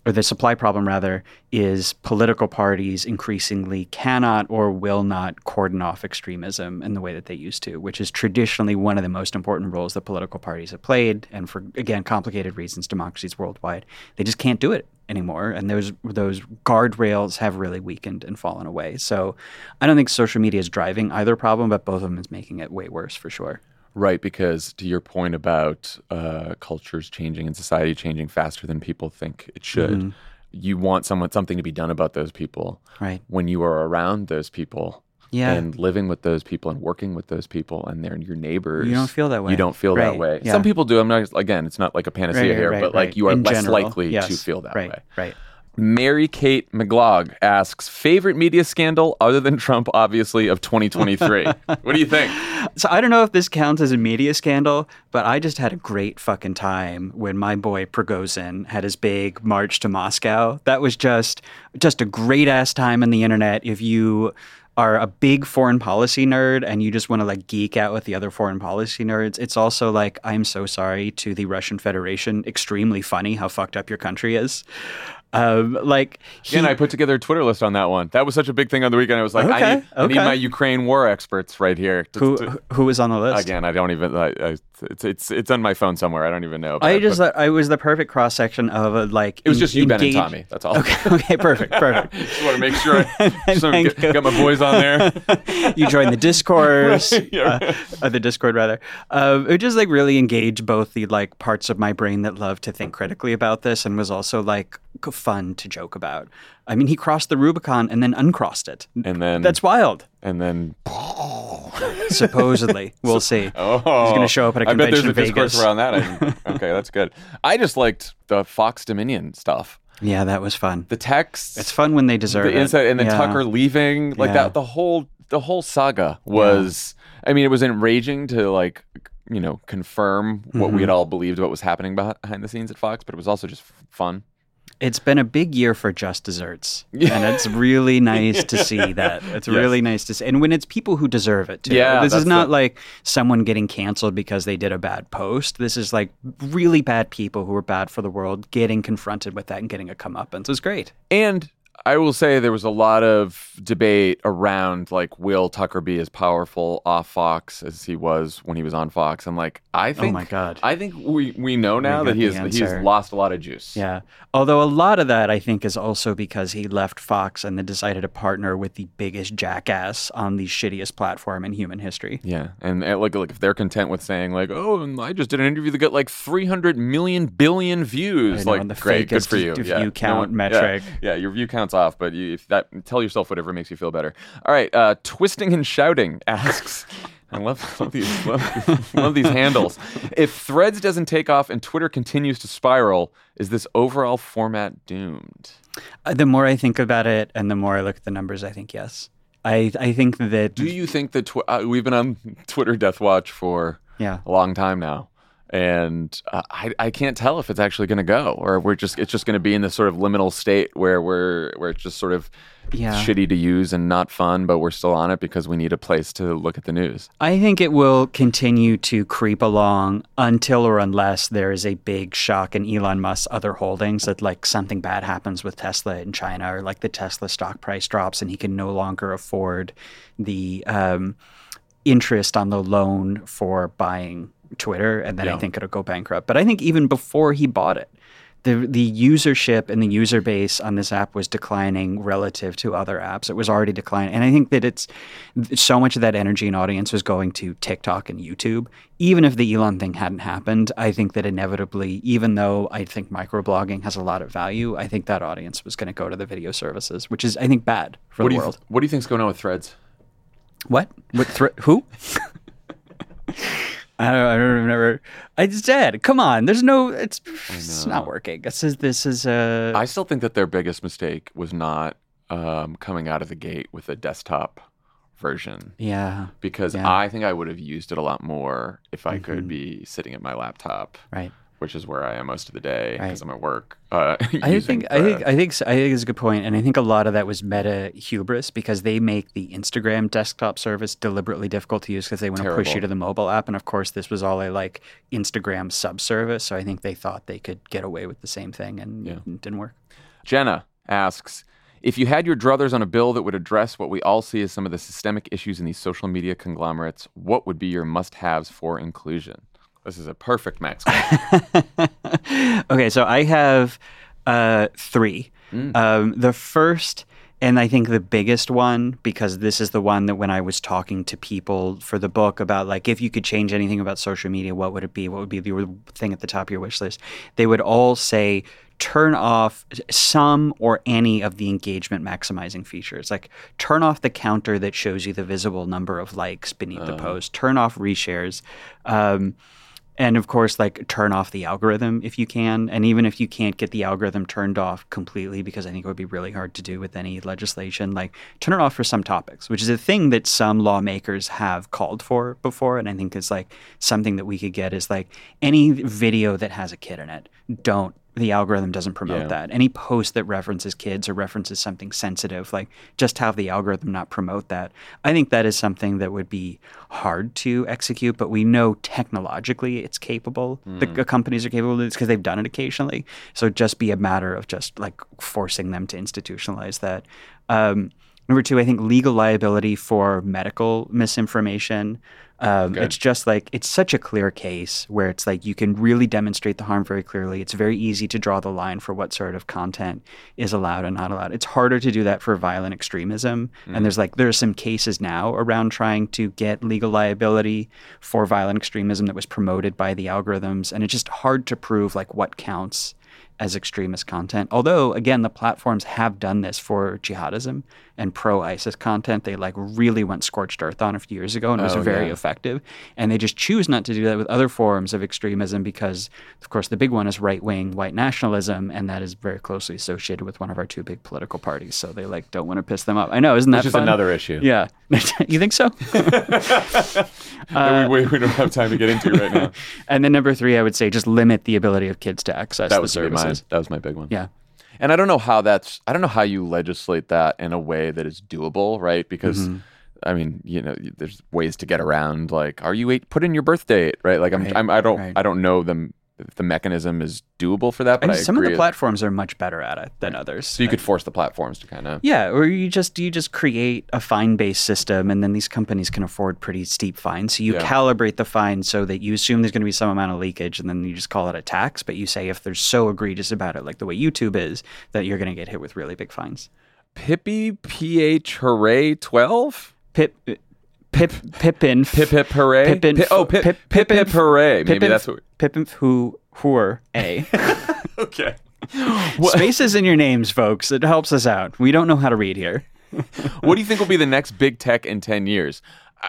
or the supply problem rather is political parties increasingly cannot or will not cordon off extremism in the way that they used to which is traditionally one of the most important roles that political parties have played and for again complicated reasons democracies worldwide they just can't do it anymore and those those guardrails have really weakened and fallen away. So i don't think social media is driving either problem but both of them is making it way worse for sure Right, because to your point about uh, cultures changing and society changing faster than people think it should, you want someone something to be done about those people. Right. When you are around those people, Yeah. and living with those people and working with those people, and they're your neighbors, You don't feel that way. You don't feel that way. yeah. Some people do. I'm not again. It's not like a panacea Right, here, right, but like you are In less general, likely to feel that right, way. right Mary Kate McGlog asks, favorite media scandal other than Trump, obviously, of 2023. what do you think? So I don't know if this counts as a media scandal, but I just had a great fucking time when my boy Prigozhin had his big march to Moscow. That was just just a great ass time on the internet. If you are a big foreign policy nerd and you just want to like geek out with the other foreign policy nerds, it's also like I'm so sorry to the Russian Federation. Extremely funny how fucked up your country is. Um, like he, Again, I put together a Twitter list on that one. That was such a big thing on the weekend. I was like, I, Okay, need, I need my Ukraine war experts right here. to- who to- who was on the list? again, I don't even. I, I, it's it's it's on my phone somewhere. I don't even know. but I I just thought I was the perfect cross section of a like. it was just you, Ben, and Tommy. That's all. Okay, okay, perfect, perfect. just want to make sure I just get, got my boys on there. you join the discourse, Yeah. uh, uh, the Discord rather. Uh, it just like really engaged both the like parts of my brain that love to think critically about this, and was also like fun to joke about. I mean, he crossed the Rubicon and then uncrossed it. And then That's wild. and then Supposedly, we'll see. oh, He's going to show up at a I bet there's convention a in discourse around that. I, okay, that's good. I just liked the Fox Dominion stuff. Yeah, that was fun. The text, It's fun when they deserve the it. inside, and then Yeah. Tucker leaving, like Yeah. that. The whole the whole saga was. I mean, it was enraging to like you know confirm what Mm-hmm. we had all believed what was happening behind the scenes at Fox, but it was also just f- fun. It's been a big year for just desserts, and it's really nice to see that. It's Yes. really nice to see, and when it's people who deserve it too. Yeah, this is not the- like someone getting canceled because they did a bad post. This is like really bad people who are bad for the world getting confronted with that and getting a comeuppance. It's great. And I will say there was a lot of debate around like will Tucker be as powerful off Fox as he was when he was on Fox? And like I oh think Oh my God. I think we we know now got that he has he's lost a lot of juice. Yeah. Although a lot of that I think is also because he left Fox and then decided to partner with the biggest jackass on the shittiest platform in human history. Yeah, and, and like, like if they're content with saying like, "Oh, and I just did an interview that got like 300 million billion views," know, like, great, good for you. view yeah. count yeah, metric. Yeah, your view off, but you, if that tell yourself whatever makes you feel better. All right, uh, twisting and shouting asks. I love, love these love, love these handles. If Threads doesn't take off and Twitter continues to spiral, is this overall format doomed? Uh, The more I think about it and the more I look at the numbers, I think yes. I, I think that Do you think that tw- uh, we've been on Twitter Death Watch for yeah a long time now. And uh, I, I can't tell if it's actually going to go, or we're just it's just going to be in this sort of liminal state where we're where it's just sort of Yeah. shitty to use and not fun, but we're still on it because we need a place to look at the news. I think it will continue to creep along until or unless there is a big shock in Elon Musk's other holdings that like something bad happens with Tesla in China or like the Tesla stock price drops and he can no longer afford the um, interest on the loan for buying Twitter and then I think it'll go bankrupt. But I think even before he bought it, the the usership and the user base on this app was declining relative to other apps. It was already declining, and I think that it's so much of that energy and audience was going to TikTok and YouTube. Even if the Elon thing hadn't happened, I think that inevitably, even though I think microblogging has a lot of value, I think that audience was going to go to the video services, which is I think bad for What the world. what do you think's going on with Threads? What? What? Thre- who? I don't. I don't remember. It's dead. Come on. There's no. It's. It's not working. This is. This is. Uh, I still think that their biggest mistake was not um, coming out of the gate with a desktop version yeah. because Yeah. I think I would have used it a lot more if I Mm-hmm. could be sitting at my laptop. Right. Which is where I am most of the day Right. because I'm at work. Uh, I think. I think. I think. s- I think it's a good point, and I think a lot of that was meta hubris because they make the Instagram desktop service deliberately difficult to use because they want to push you to the mobile app, and of course, this was all a like Instagram subservice. So I think they thought they could get away with the same thing, and Yeah. it didn't work. Jenna asks If you had your druthers on a bill that would address what we all see as some of the systemic issues in these social media conglomerates, what would be your must haves for inclusion? This is a perfect Max. okay, so I have uh, three. Um, the first, and I think the biggest one, because this is the one that when I was talking to people for the book about like if you could change anything about social media, what would it be? What would be the thing at the top of your wish list? They would all say turn off some or any of the engagement maximizing features. Like turn off the counter that shows you the visible number of likes beneath the post. Turn off reshares. Um, and of course, like turn off the algorithm if you can. And even if you can't get the algorithm turned off completely, because I think it would be really hard to do with any legislation, like turn it off for some topics, which is a thing that some lawmakers have called for before. And I think it's like something that we could get is like any video that has a kid in it, don't the algorithm doesn't promote Yeah. that. Any post that references kids or references something sensitive, like just have the algorithm not promote that. I think that is something that would be hard to execute, but we know technologically it's capable. The Mm. c- companies are capable of this because they've done it occasionally. So just be a matter of just like forcing them to institutionalize that. Um, number two, I think legal liability for medical misinformation. Um, it's just like it's such a clear case where it's like you can really demonstrate the harm very clearly. It's very easy to draw the line for what sort of content is allowed and not allowed. It's harder to do that for violent extremism. And there's like there are some cases now around trying to get legal liability for violent extremism that was promoted by the algorithms, and it's just hard to prove like what counts as extremist content. Although, again, the platforms have done this for jihadism and pro ISIS content. They like really went scorched earth on a few years ago and it was Oh, very yeah. effective. And they just choose not to do that with other forms of extremism because, of course, the big one is right wing white nationalism. And that is very closely associated with one of our two big political parties. So they like don't want to piss them up. I know, isn't that Which is another issue. Yeah. you think so? Uh, that we, we, don't have time to get into right now. and then number three, I would say just limit the ability of kids to access That the services. Mine. That was my big one. Yeah. And I don't know how that's I don't know how you legislate that in a way that is doable, right? Because Mm-hmm. I mean, you know, there's ways to get around like are you eight, put in your birth date, right? Like I'm, Right, I'm I don't right. I don't know them if the mechanism is doable for that, but some of the platforms are much better at it than others. so you could force the platforms to kind of Yeah, or you just you just create a fine based system, and then these companies can afford pretty steep fines. So you Yeah. calibrate the fine so that you assume there's going to be some amount of leakage, and then you just call it a tax. But you say if they're so egregious about it, like the way YouTube is, that you're going to get hit with really big fines. Pippy PH Hooray 12? Pip, Oh, pip, Pippin, Pip Hip Hooray? Pippin, Pi- oh, Pip Pip- Pip Pippin- Hooray. Maybe Pippin, that's what Pippin, who, whoer, a. Okay. Spaces in your names, folks. It helps us out. We don't know how to read here. what do you think will be the next big tech in 10 years?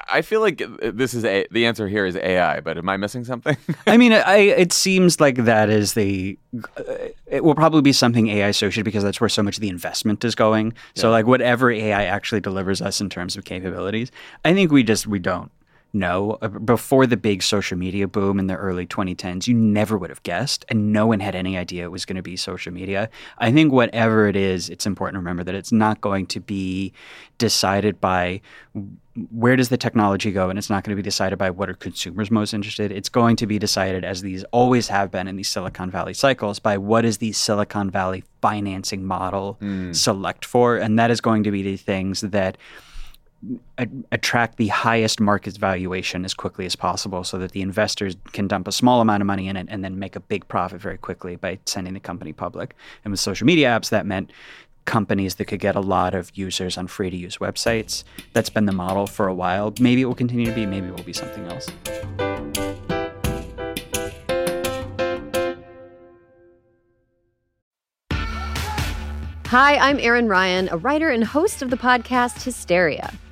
I- feel like this is a, the answer here is AI, but am I missing something? I mean, I it seems like that is the uh, it will probably be something AI associated because that's where so much of the investment is going. So like whatever AI actually delivers us in terms of capabilities, I think we just we don't know. Uh, Before the big social media boom in the early 2010s, you never would have guessed, and no one had any idea it was going to be social media. I think whatever it is, it's important to remember that it's not going to be decided by where does the technology go? And it's not going to be decided by what are consumers most interested. It's going to be decided as these always have been in these silicon valley cycles by what is the silicon valley financing model hmm. select for? And that is going to be the things that a- attract the highest market valuation as quickly as possible so that the investors can dump a small amount of money in it and then make a big profit very quickly by sending the company public. And with social media apps, that meant companies that could get a lot of users on free to use websites. That's been the model for a while. Maybe it will continue to be, maybe it will be something else. Hi, I'm Erin Ryan, a writer and host of the podcast Hysteria.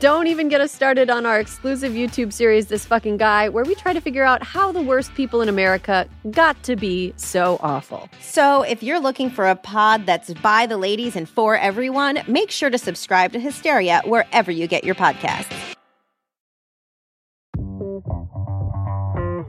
Don't even get us started on our exclusive YouTube series, This Fucking Guy, where we try to figure out how the worst people in America got to be so awful. So, if you're looking for a pod that's by the ladies and for everyone, make sure to subscribe to Hysteria wherever you get your podcasts.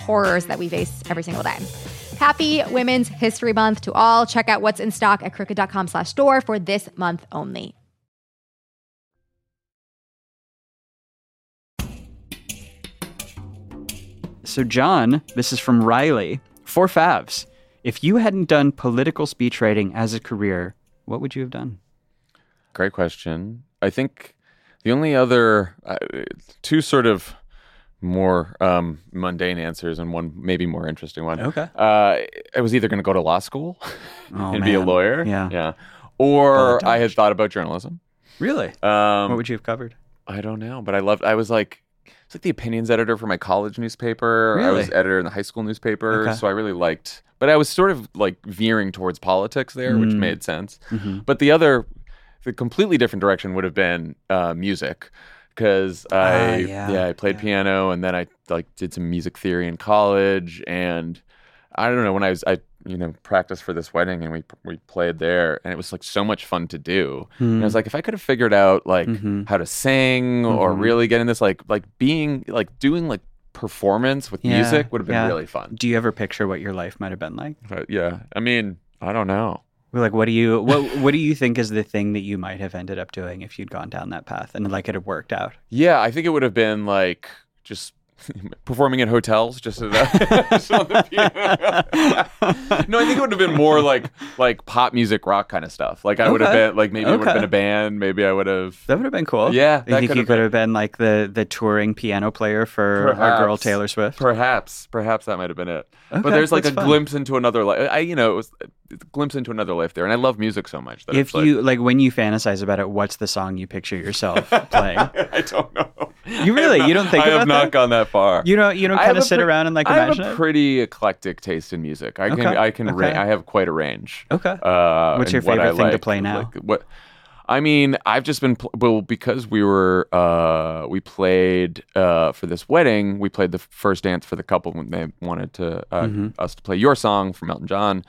horrors that we face every single day. Happy Women's History Month to all. Check out what's in stock at crooked.com slash store for this month only. So, Jon, this is from Riley. Four favs. If you hadn't done political speech writing as a career, what would you have done? Great question. I think the only other uh, two sort of more um, mundane answers and one maybe more interesting one. Okay. Uh, I was either going to go to law school Oh, and be a lawyer. Yeah. Yeah. Or I had thought about journalism. Really? Um, what would you have covered? I don't know, but I loved. I was like, it's like the opinions editor for my college newspaper. Really? I was editor in the high school newspaper, Okay. so I really liked. But I was sort of like veering towards politics there, which Mm. made sense. Mhm. But the other, the completely different direction would have been uh, music, because I Ah, yeah, I played yeah. piano and then I like did some music theory in college, and I don't know when I was I you know practiced for this wedding and we we played there and it was like so much fun to do. And I was like, if I could have figured out like Mhm. how to sing or Mhm. really get in this like like being like doing like performance with Yeah, music would have been yeah. really fun. Do you ever picture what your life might have been like? But yeah, I mean, I don't know. Well, Like, what do you what what do you think is the thing that you might have ended up doing if you'd gone down that path and like it had worked out? Yeah, I think it would have been like just performing in hotels just, at a, just on the piano. no, I think it would have been more like like pop music rock kind of stuff. Like I would have been like maybe it would have been a band, maybe I would have That would have been cool. Yeah, I that think could you have could been- have been like the the touring piano player for our girl Taylor Swift. Perhaps, perhaps that might have been it. Okay, but there's like a fun. glimpse into another life. I, you know, it was a glimpse into another life there, and I love music so much that if it's like, you like when you fantasize about it, what's the song you picture yourself playing? I don't know. You really- I have you don't think I have not that? gone that far. You don't you don't I kind of sit pre- around and like I have imagine a it. pretty eclectic taste in music. I can Okay, I can ra- I have quite a range. Okay. Uh, What's your in what I favorite thing to play now? Like, what? I mean, I've just been pl- well because we were uh, we played uh, for this wedding. We played the first dance for the couple when they wanted to uh, Mm-hmm. us to play your song from Elton John,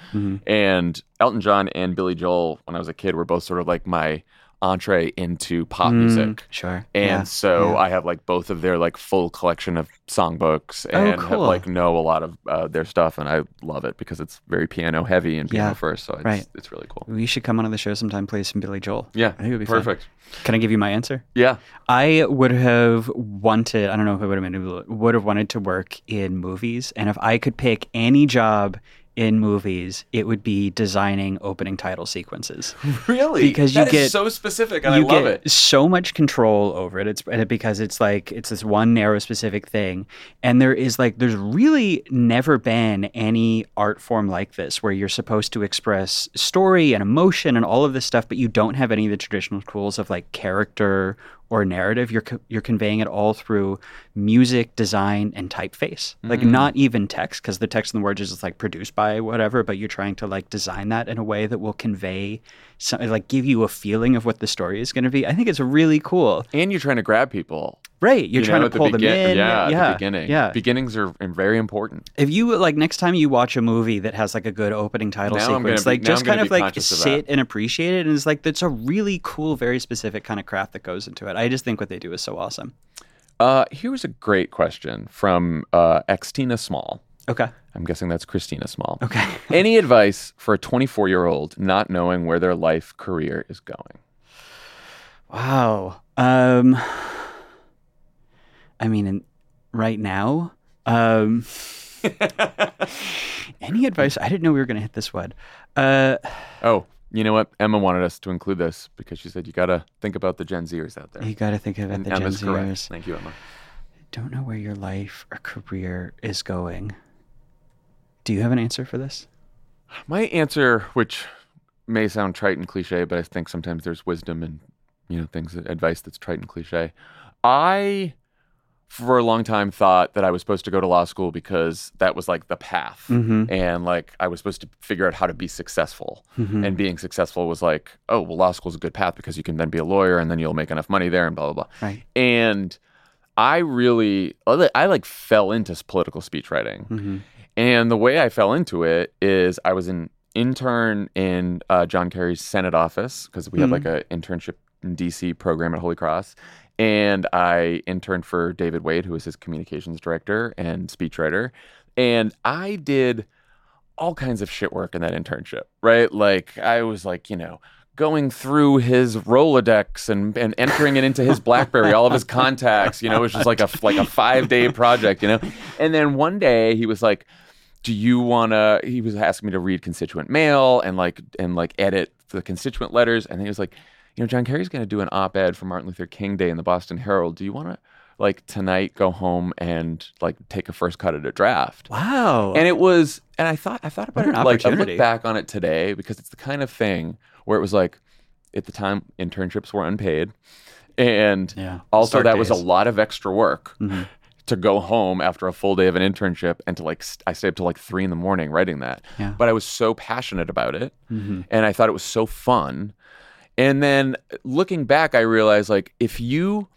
and Elton John and Billy Joel. When I was a kid, were both sort of like my entree into pop music. Sure. And Mm, Yeah, so yeah. I have like both of their like full collection of songbooks Oh, and have, like know a lot of uh, their stuff and I love it because it's very piano heavy and piano Yeah, first so it's, right. it's really cool. We should come on the show sometime, play some Billy Joel. Yeah, I think it would be fun. perfect. Can I give you my answer? Yeah. I would have wanted, I don't know if I would have been, would have wanted to work in movies. And if I could pick any job in movies, it would be designing opening title sequences. Really? Because you That is get- so specific and you I love get it. so much control over it. It's because it's like it's this one narrow specific thing, and there is like there's really never been any art form like this where you're supposed to express story and emotion and all of this stuff, but you don't have any of the traditional tools of like character or narrative. You're co- you're conveying it all through music, design, and typeface. Like Mm. not even text, because the text and the words is just like produced by whatever, but you're trying to like design that in a way that will convey, some, like give you a feeling of what the story is going to be. I think it's really cool. And you're trying to grab people. Right, you're you trying know, to pull the them in. Yeah, yeah, the beginning. Yeah. Beginnings are very important. if you like next time you watch a movie that has like a good opening title Now sequence, be- like just I'm kind of like sit and appreciate it, and it's like that's a really cool, very specific kind of craft that goes into it. I just think what they do is so awesome. Uh, here's a great question from uh, Xtina Small. Okay. I'm guessing that's Christina Small. Okay. Any advice for a 24 year old not knowing where their life career is going? Wow. Um I mean in, right now, um any advice? I didn't know we were going to hit this one. Uh Oh, you know what? Emma wanted us to include this because she said you got to think about the Gen Zers out there. you got to think of it and the Gen Emma's correct. Zers. Thank you, Emma. Don't know where your life or career is going. Do you have an answer for this? My answer, which may sound trite and cliche, but I think sometimes there's wisdom in you know things, advice that's trite and cliche. I, for a long time, thought that I was supposed to go to law school because that was like the path, Mm-hmm. and like I was supposed to figure out how to be successful. Mhm. And being successful was like, oh, well, law school's a good path because you can then be a lawyer and then you'll make enough money there and blah blah blah. Right. And I really, I like fell into political speech writing. Mm-hmm. And the way I fell into it is I was an intern in uh, John Kerry's Senate office because we had like an internship in DC program at Holy Cross. And I interned for David Wade, who was his communications director and speechwriter. And I did all kinds of shit work in that internship, right? Like I was like, you know, going through his Rolodex and, and entering it into his BlackBerry, all of his contacts, you know, it was just like a like a five day project, you know. And then one day he was like, do you want to he was asking me to read constituent mail and like and like edit the constituent letters and he was like you know john kerry's going to do an op-ed for martin luther king day in the boston herald do you want to like tonight go home and like take a first cut at a draft Wow. and it was and i thought i thought about it an like i look back on it today because it's the kind of thing where it was like at the time internships were unpaid and Yeah, also start that was a lot of extra work Mhm. to go home after a full day of an internship and to like st- i stayed up till like three in the morning writing that Yeah. but i was so passionate about it Mhm. and i thought it was so fun and then looking back i realized like if you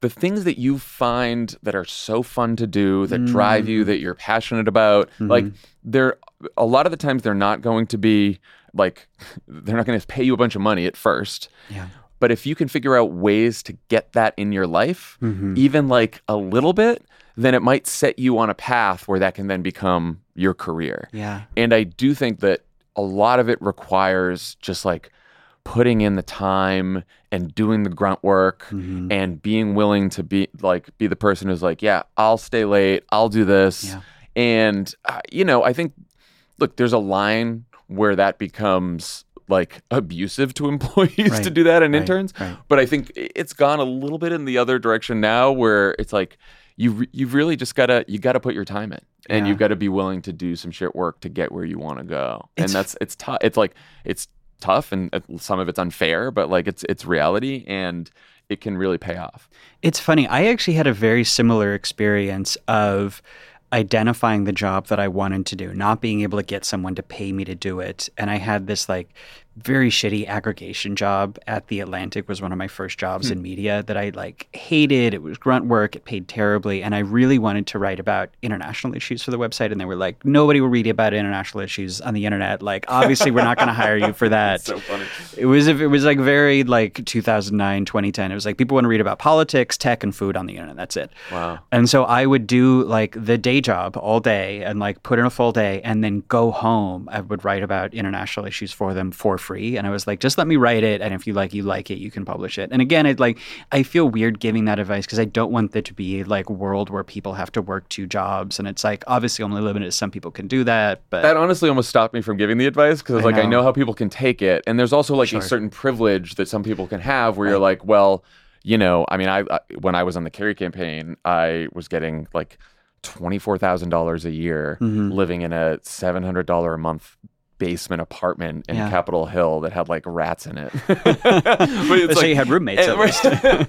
the things that you find that are so fun to do that drive Mm-hmm. you that you're passionate about like they're a lot of the times they're not going to be like they're not going to pay you a bunch of money at first Yeah. but if you can figure out ways to get that in your life Mhm. even like a little bit then it might set you on a path where that can then become your career Yeah. and I do think that a lot of it requires just like putting in the time and doing the grunt work Mhm. and being willing to be like be the person who's like, yeah, I'll stay late, I'll do this. Yeah. And uh, you know, I think look, there's a line where that becomes like abusive to employees to do that and Right. interns. Right. But I think it's gone a little bit in the other direction now where it's like you re- you really just gotta you gotta put your time in and Yeah. you've got to be willing to do some shit work to get where you want to go It's- and that's it's tough it's like it's tough and uh, some of it's unfair but like it's it's reality and it can really pay off It's funny. I actually had a very similar experience of identifying the job that I wanted to do, not being able to get someone to pay me to do it. And I had this like very shitty aggregation job at the Atlantic was one of my first jobs hmm. in media that I like hated. It was grunt work, it paid terribly, and I really wanted to write about international issues for the website and they were like nobody will read about international issues on the internet. Like obviously we're not going to hire you for that. so funny It was it was like very like 2009, 2010. It was like people want to read about politics, tech, and food on the internet. That's it. wow And so I would do like the day job all day and like put in a full day and then go home. I would write about international issues for them for free. And I was like, just let me write it. And if you like, you like it, you can publish it. And again, it like, I feel weird giving that advice because I don't want there to be like world where people have to work two jobs. And it's like, obviously only limited. Some people can do that, but that honestly almost stopped me from giving the advice because I like I know. know how people can take it, and there's also like Sure. a certain privilege that some people can have where you're like, well, you know, I mean, I, I when I was on the Kerry campaign, I was getting like twenty four thousand dollars a year, Mhm. living in a seven hundred dollar a month basement apartment in Yeah. Capitol Hill that had like rats in it. but Let's say you had roommates at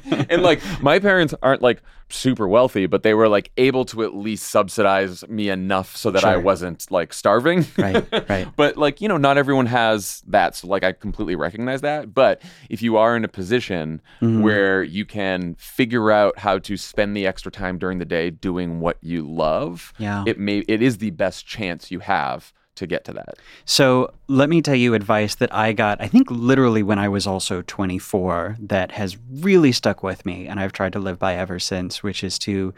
and, and like my parents aren't like super wealthy, but they were like able to at least subsidize me enough so that I wasn't like starving. Right, right. but like, you know, not everyone has that. So like I completely recognize that. But if you are in a position Mm-hmm. where you can figure out how to spend the extra time during the day doing what you love, Yeah. it may it is the best chance you have to get to that. So let me tell you advice that I got, I think literally when I was also 24, that has really stuck with me and I've tried to live by ever since, which is to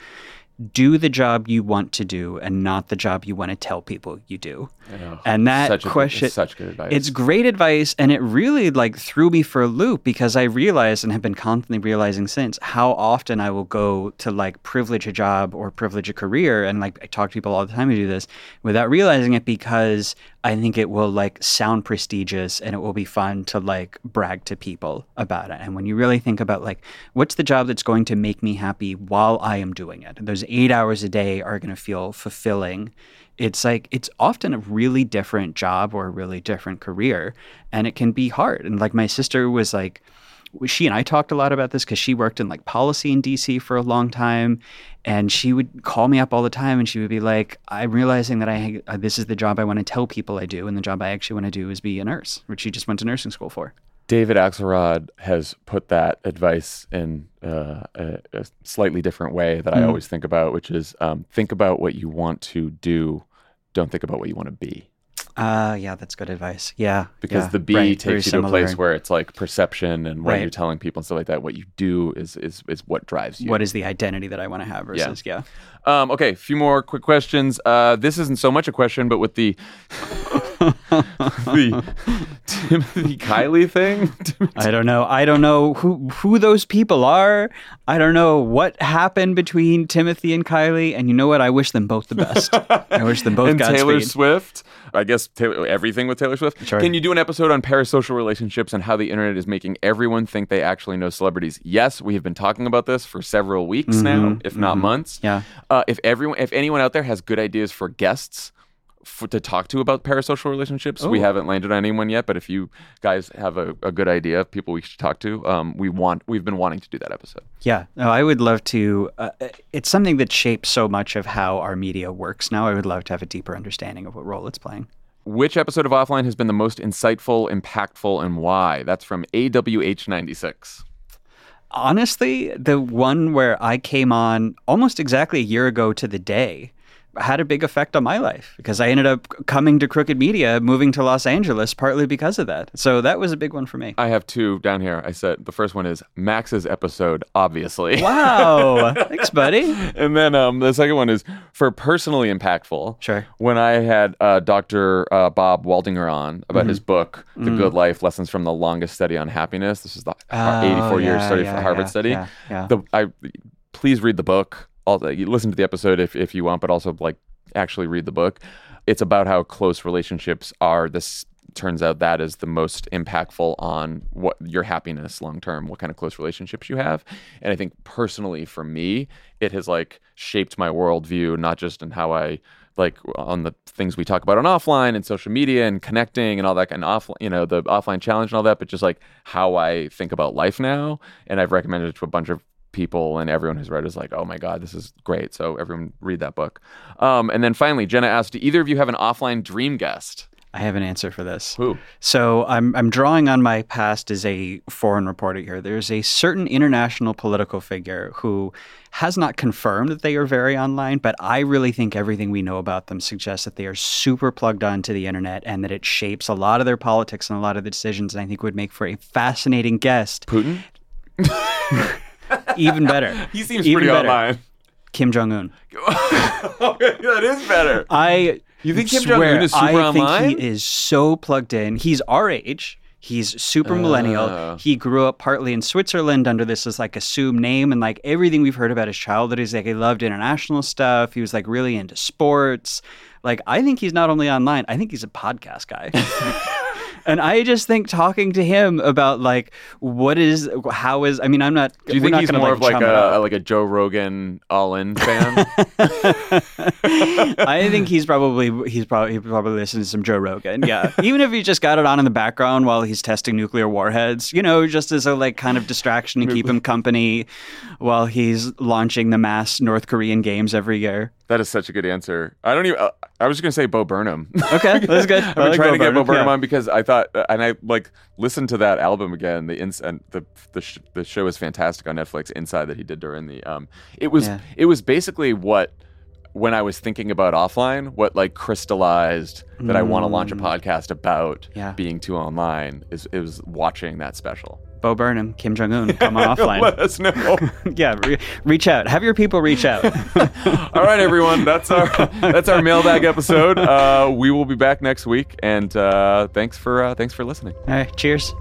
do the job you want to do and not the job you want to tell people you do. And that such a question, it's such good advice. It's great advice, and it really like threw me for a loop because I realized and have been constantly realizing since how often I will go to like privilege a job or privilege a career, and like I talk to people all the time who do this without realizing it because I think it will like sound prestigious and it will be fun to like brag to people about it. And when you really think about like what's the job that's going to make me happy while I am doing it, those eight hours a day are going to feel fulfilling. It's like it's often a really different job or a really different career and it can be hard. And like my sister was like she and I talked a lot about this because she worked in like policy in DC for a long time, and she would call me up all the time, and she would be like, "I'm realizing that I uh, this is the job I want to tell people I do, and the job I actually want to do is be a nurse, which she just went to nursing school for." David Axelrod has put that advice in uh, a, a slightly different way that I Mhm. always think about, which is um, think about what you want to do, don't think about what you want to be. Uh, yeah, that's good advice. Yeah, Because yeah, the B right, takes you to a place where it's like perception and what Right. you're telling people and stuff like that. What you do is is is what drives you. what is the identity that I want to have versus yeah. Um, okay, a few more quick questions. Uh, this isn't so much a question, but with the the Timothy Kylie thing. I don't know. I don't know who who those people are. I don't know what happened between Timothy and Kylie. And you know what? I wish them both the best. I wish them both and Taylor Swift. I guess Taylor, everything with Taylor Swift. Sure. Can you do an episode on parasocial relationships and how the internet is making everyone think they actually know celebrities? Yes, we have been talking about this for several weeks now, if not months. Mm-hmm. Yeah. Uh, if everyone, if anyone out there has good ideas for guests. For, to talk to about parasocial relationships, we haven't landed on anyone yet. But if you guys have a, a good idea of people we should talk to, um, we want we've been wanting to do that episode. Yeah, no, I would love to. Uh, it's something that shapes so much of how our media works now. I would love to have a deeper understanding of what role it's playing. Which episode of Offline has been the most insightful, impactful, and why? That's from AWH96. Honestly, the one where I came on almost exactly a year ago to the day had a big effect on my life because I ended up coming to Crooked Media, moving to Los Angeles partly because of that. So that was a big one for me. I have two down here. I said the first one is Max's episode, obviously. Wow. Thanks, buddy. and then um, the second one is for personally impactful. Sure. When I had uh, Dr. Uh, Bob Waldinger on about his Mm-hmm. book, The Good Life Lessons from the Longest Study on Happiness. This is the Oh, 84 year study yeah, for Harvard yeah, study. yeah, yeah. The, I, please read the book. Listen to the episode if, if you want, but also like actually read the book. It's about how close relationships are. This turns out that is the most impactful on what your happiness long term, what kind of close relationships you have. And I think personally for me, it has like shaped my worldview, not just in how I like on the things we talk about on offline and social media and connecting and all that kind of off, you know, the offline challenge and all that, but just like how I think about life now. And I've recommended it to a bunch of people and everyone who's read it is like, oh my God, this is great. So everyone read that book. Um, and then finally, Jenna asked, do either of you have an offline dream guest? I have an answer for this. Who? So I'm I'm drawing on my past as a foreign reporter here. There's a certain international political figure who has not confirmed that they are very online, but I really think everything we know about them suggests that they are super plugged onto the internet and that it shapes a lot of their politics and a lot of the decisions. And I think would make for a fascinating guest. Putin? Even better. He seems Even pretty better. online. Kim Jong Un. Okay, that is better. I You think Kim Jong-un is super I online? think he is so plugged in. He's our age. He's super millennial. Oh. He grew up partly in Switzerland under this as like assumed name, and like everything we've heard about his childhood is like he loved international stuff. He was like really into sports. Like I think he's not only online. I think he's a podcast guy. And I just think talking to him about like what is how is I mean I'm not Do you think not he's more of like a like a Joe Rogan all in fan? I think he's probably he's probably he probably listens to some Joe Rogan. Yeah, even if he just got it on in the background while he's testing nuclear warheads, you know, just as a like kind of distraction to keep him company while he's launching the mass North Korean games every year. That is such a good answer. I don't even. Uh, I was just gonna say Bo Burnham. Okay, that's good. I've been trying to get Bo Burnham yeah. on because I thought, uh, and I like listened to that album again. The ins and the the, sh- the show is fantastic on Netflix. Inside that he did during the um, it was Yeah. it was basically what when I was thinking about offline, what like crystallized that I want to launch a podcast about Mm. Yeah. being too online is it was watching that special. Bo Burnham, Kim Jong Un, come on offline. Let us know. yeah, re- reach out. Have your people reach out. All right, everyone. That's our that's our mailbag episode. Uh, we will be back next week, and uh, thanks for uh, thanks for listening. All right, cheers.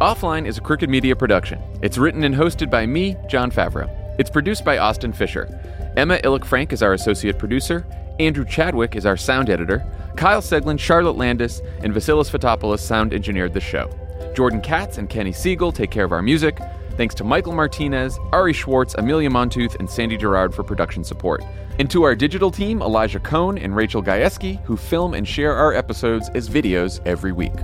Offline is a Crooked Media production. It's written and hosted by me, Jon Favreau. It's produced by Austin Fisher. Emma Illick Frank is our associate producer. Andrew Chadwick is our sound editor. Kyle Seglin, Charlotte Landis, and Vasilis Fotopoulos sound engineered the show. Jordan Katz and Kenny Siegel take care of our music. Thanks to Michael Martinez, Ari Schwartz, Amelia Montooth, and Sandy Gerard for production support. And to our digital team, Elijah Cone and Rachel Gajewski, who film and share our episodes as videos every week.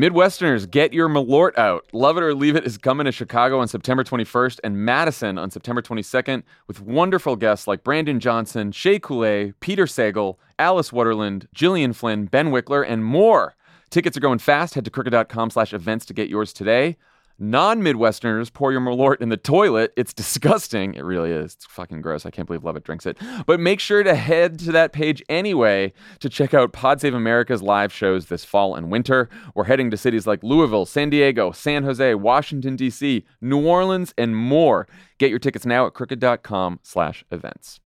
Midwesterners, get your Malort out. Love It or Leave It is coming to Chicago on September 21st and Madison on September 22nd with wonderful guests like Brandon Johnson, Shea Coulee, Peter Sagal, Alice Waterland, Gillian Flynn, Ben Wikler, and more. Tickets are going fast. Head to crooked.com slash events to get yours today. Non Midwesterners pour your Malort in the toilet. It's disgusting. It really is. It's fucking gross. I can't believe Lovett drinks it. But make sure to head to that page anyway to check out Pod Save America's live shows this fall and winter. We're heading to cities like Louisville, San Diego, San Jose, Washington, D.C., New Orleans, and more. Get your tickets now at crooked.com slash events.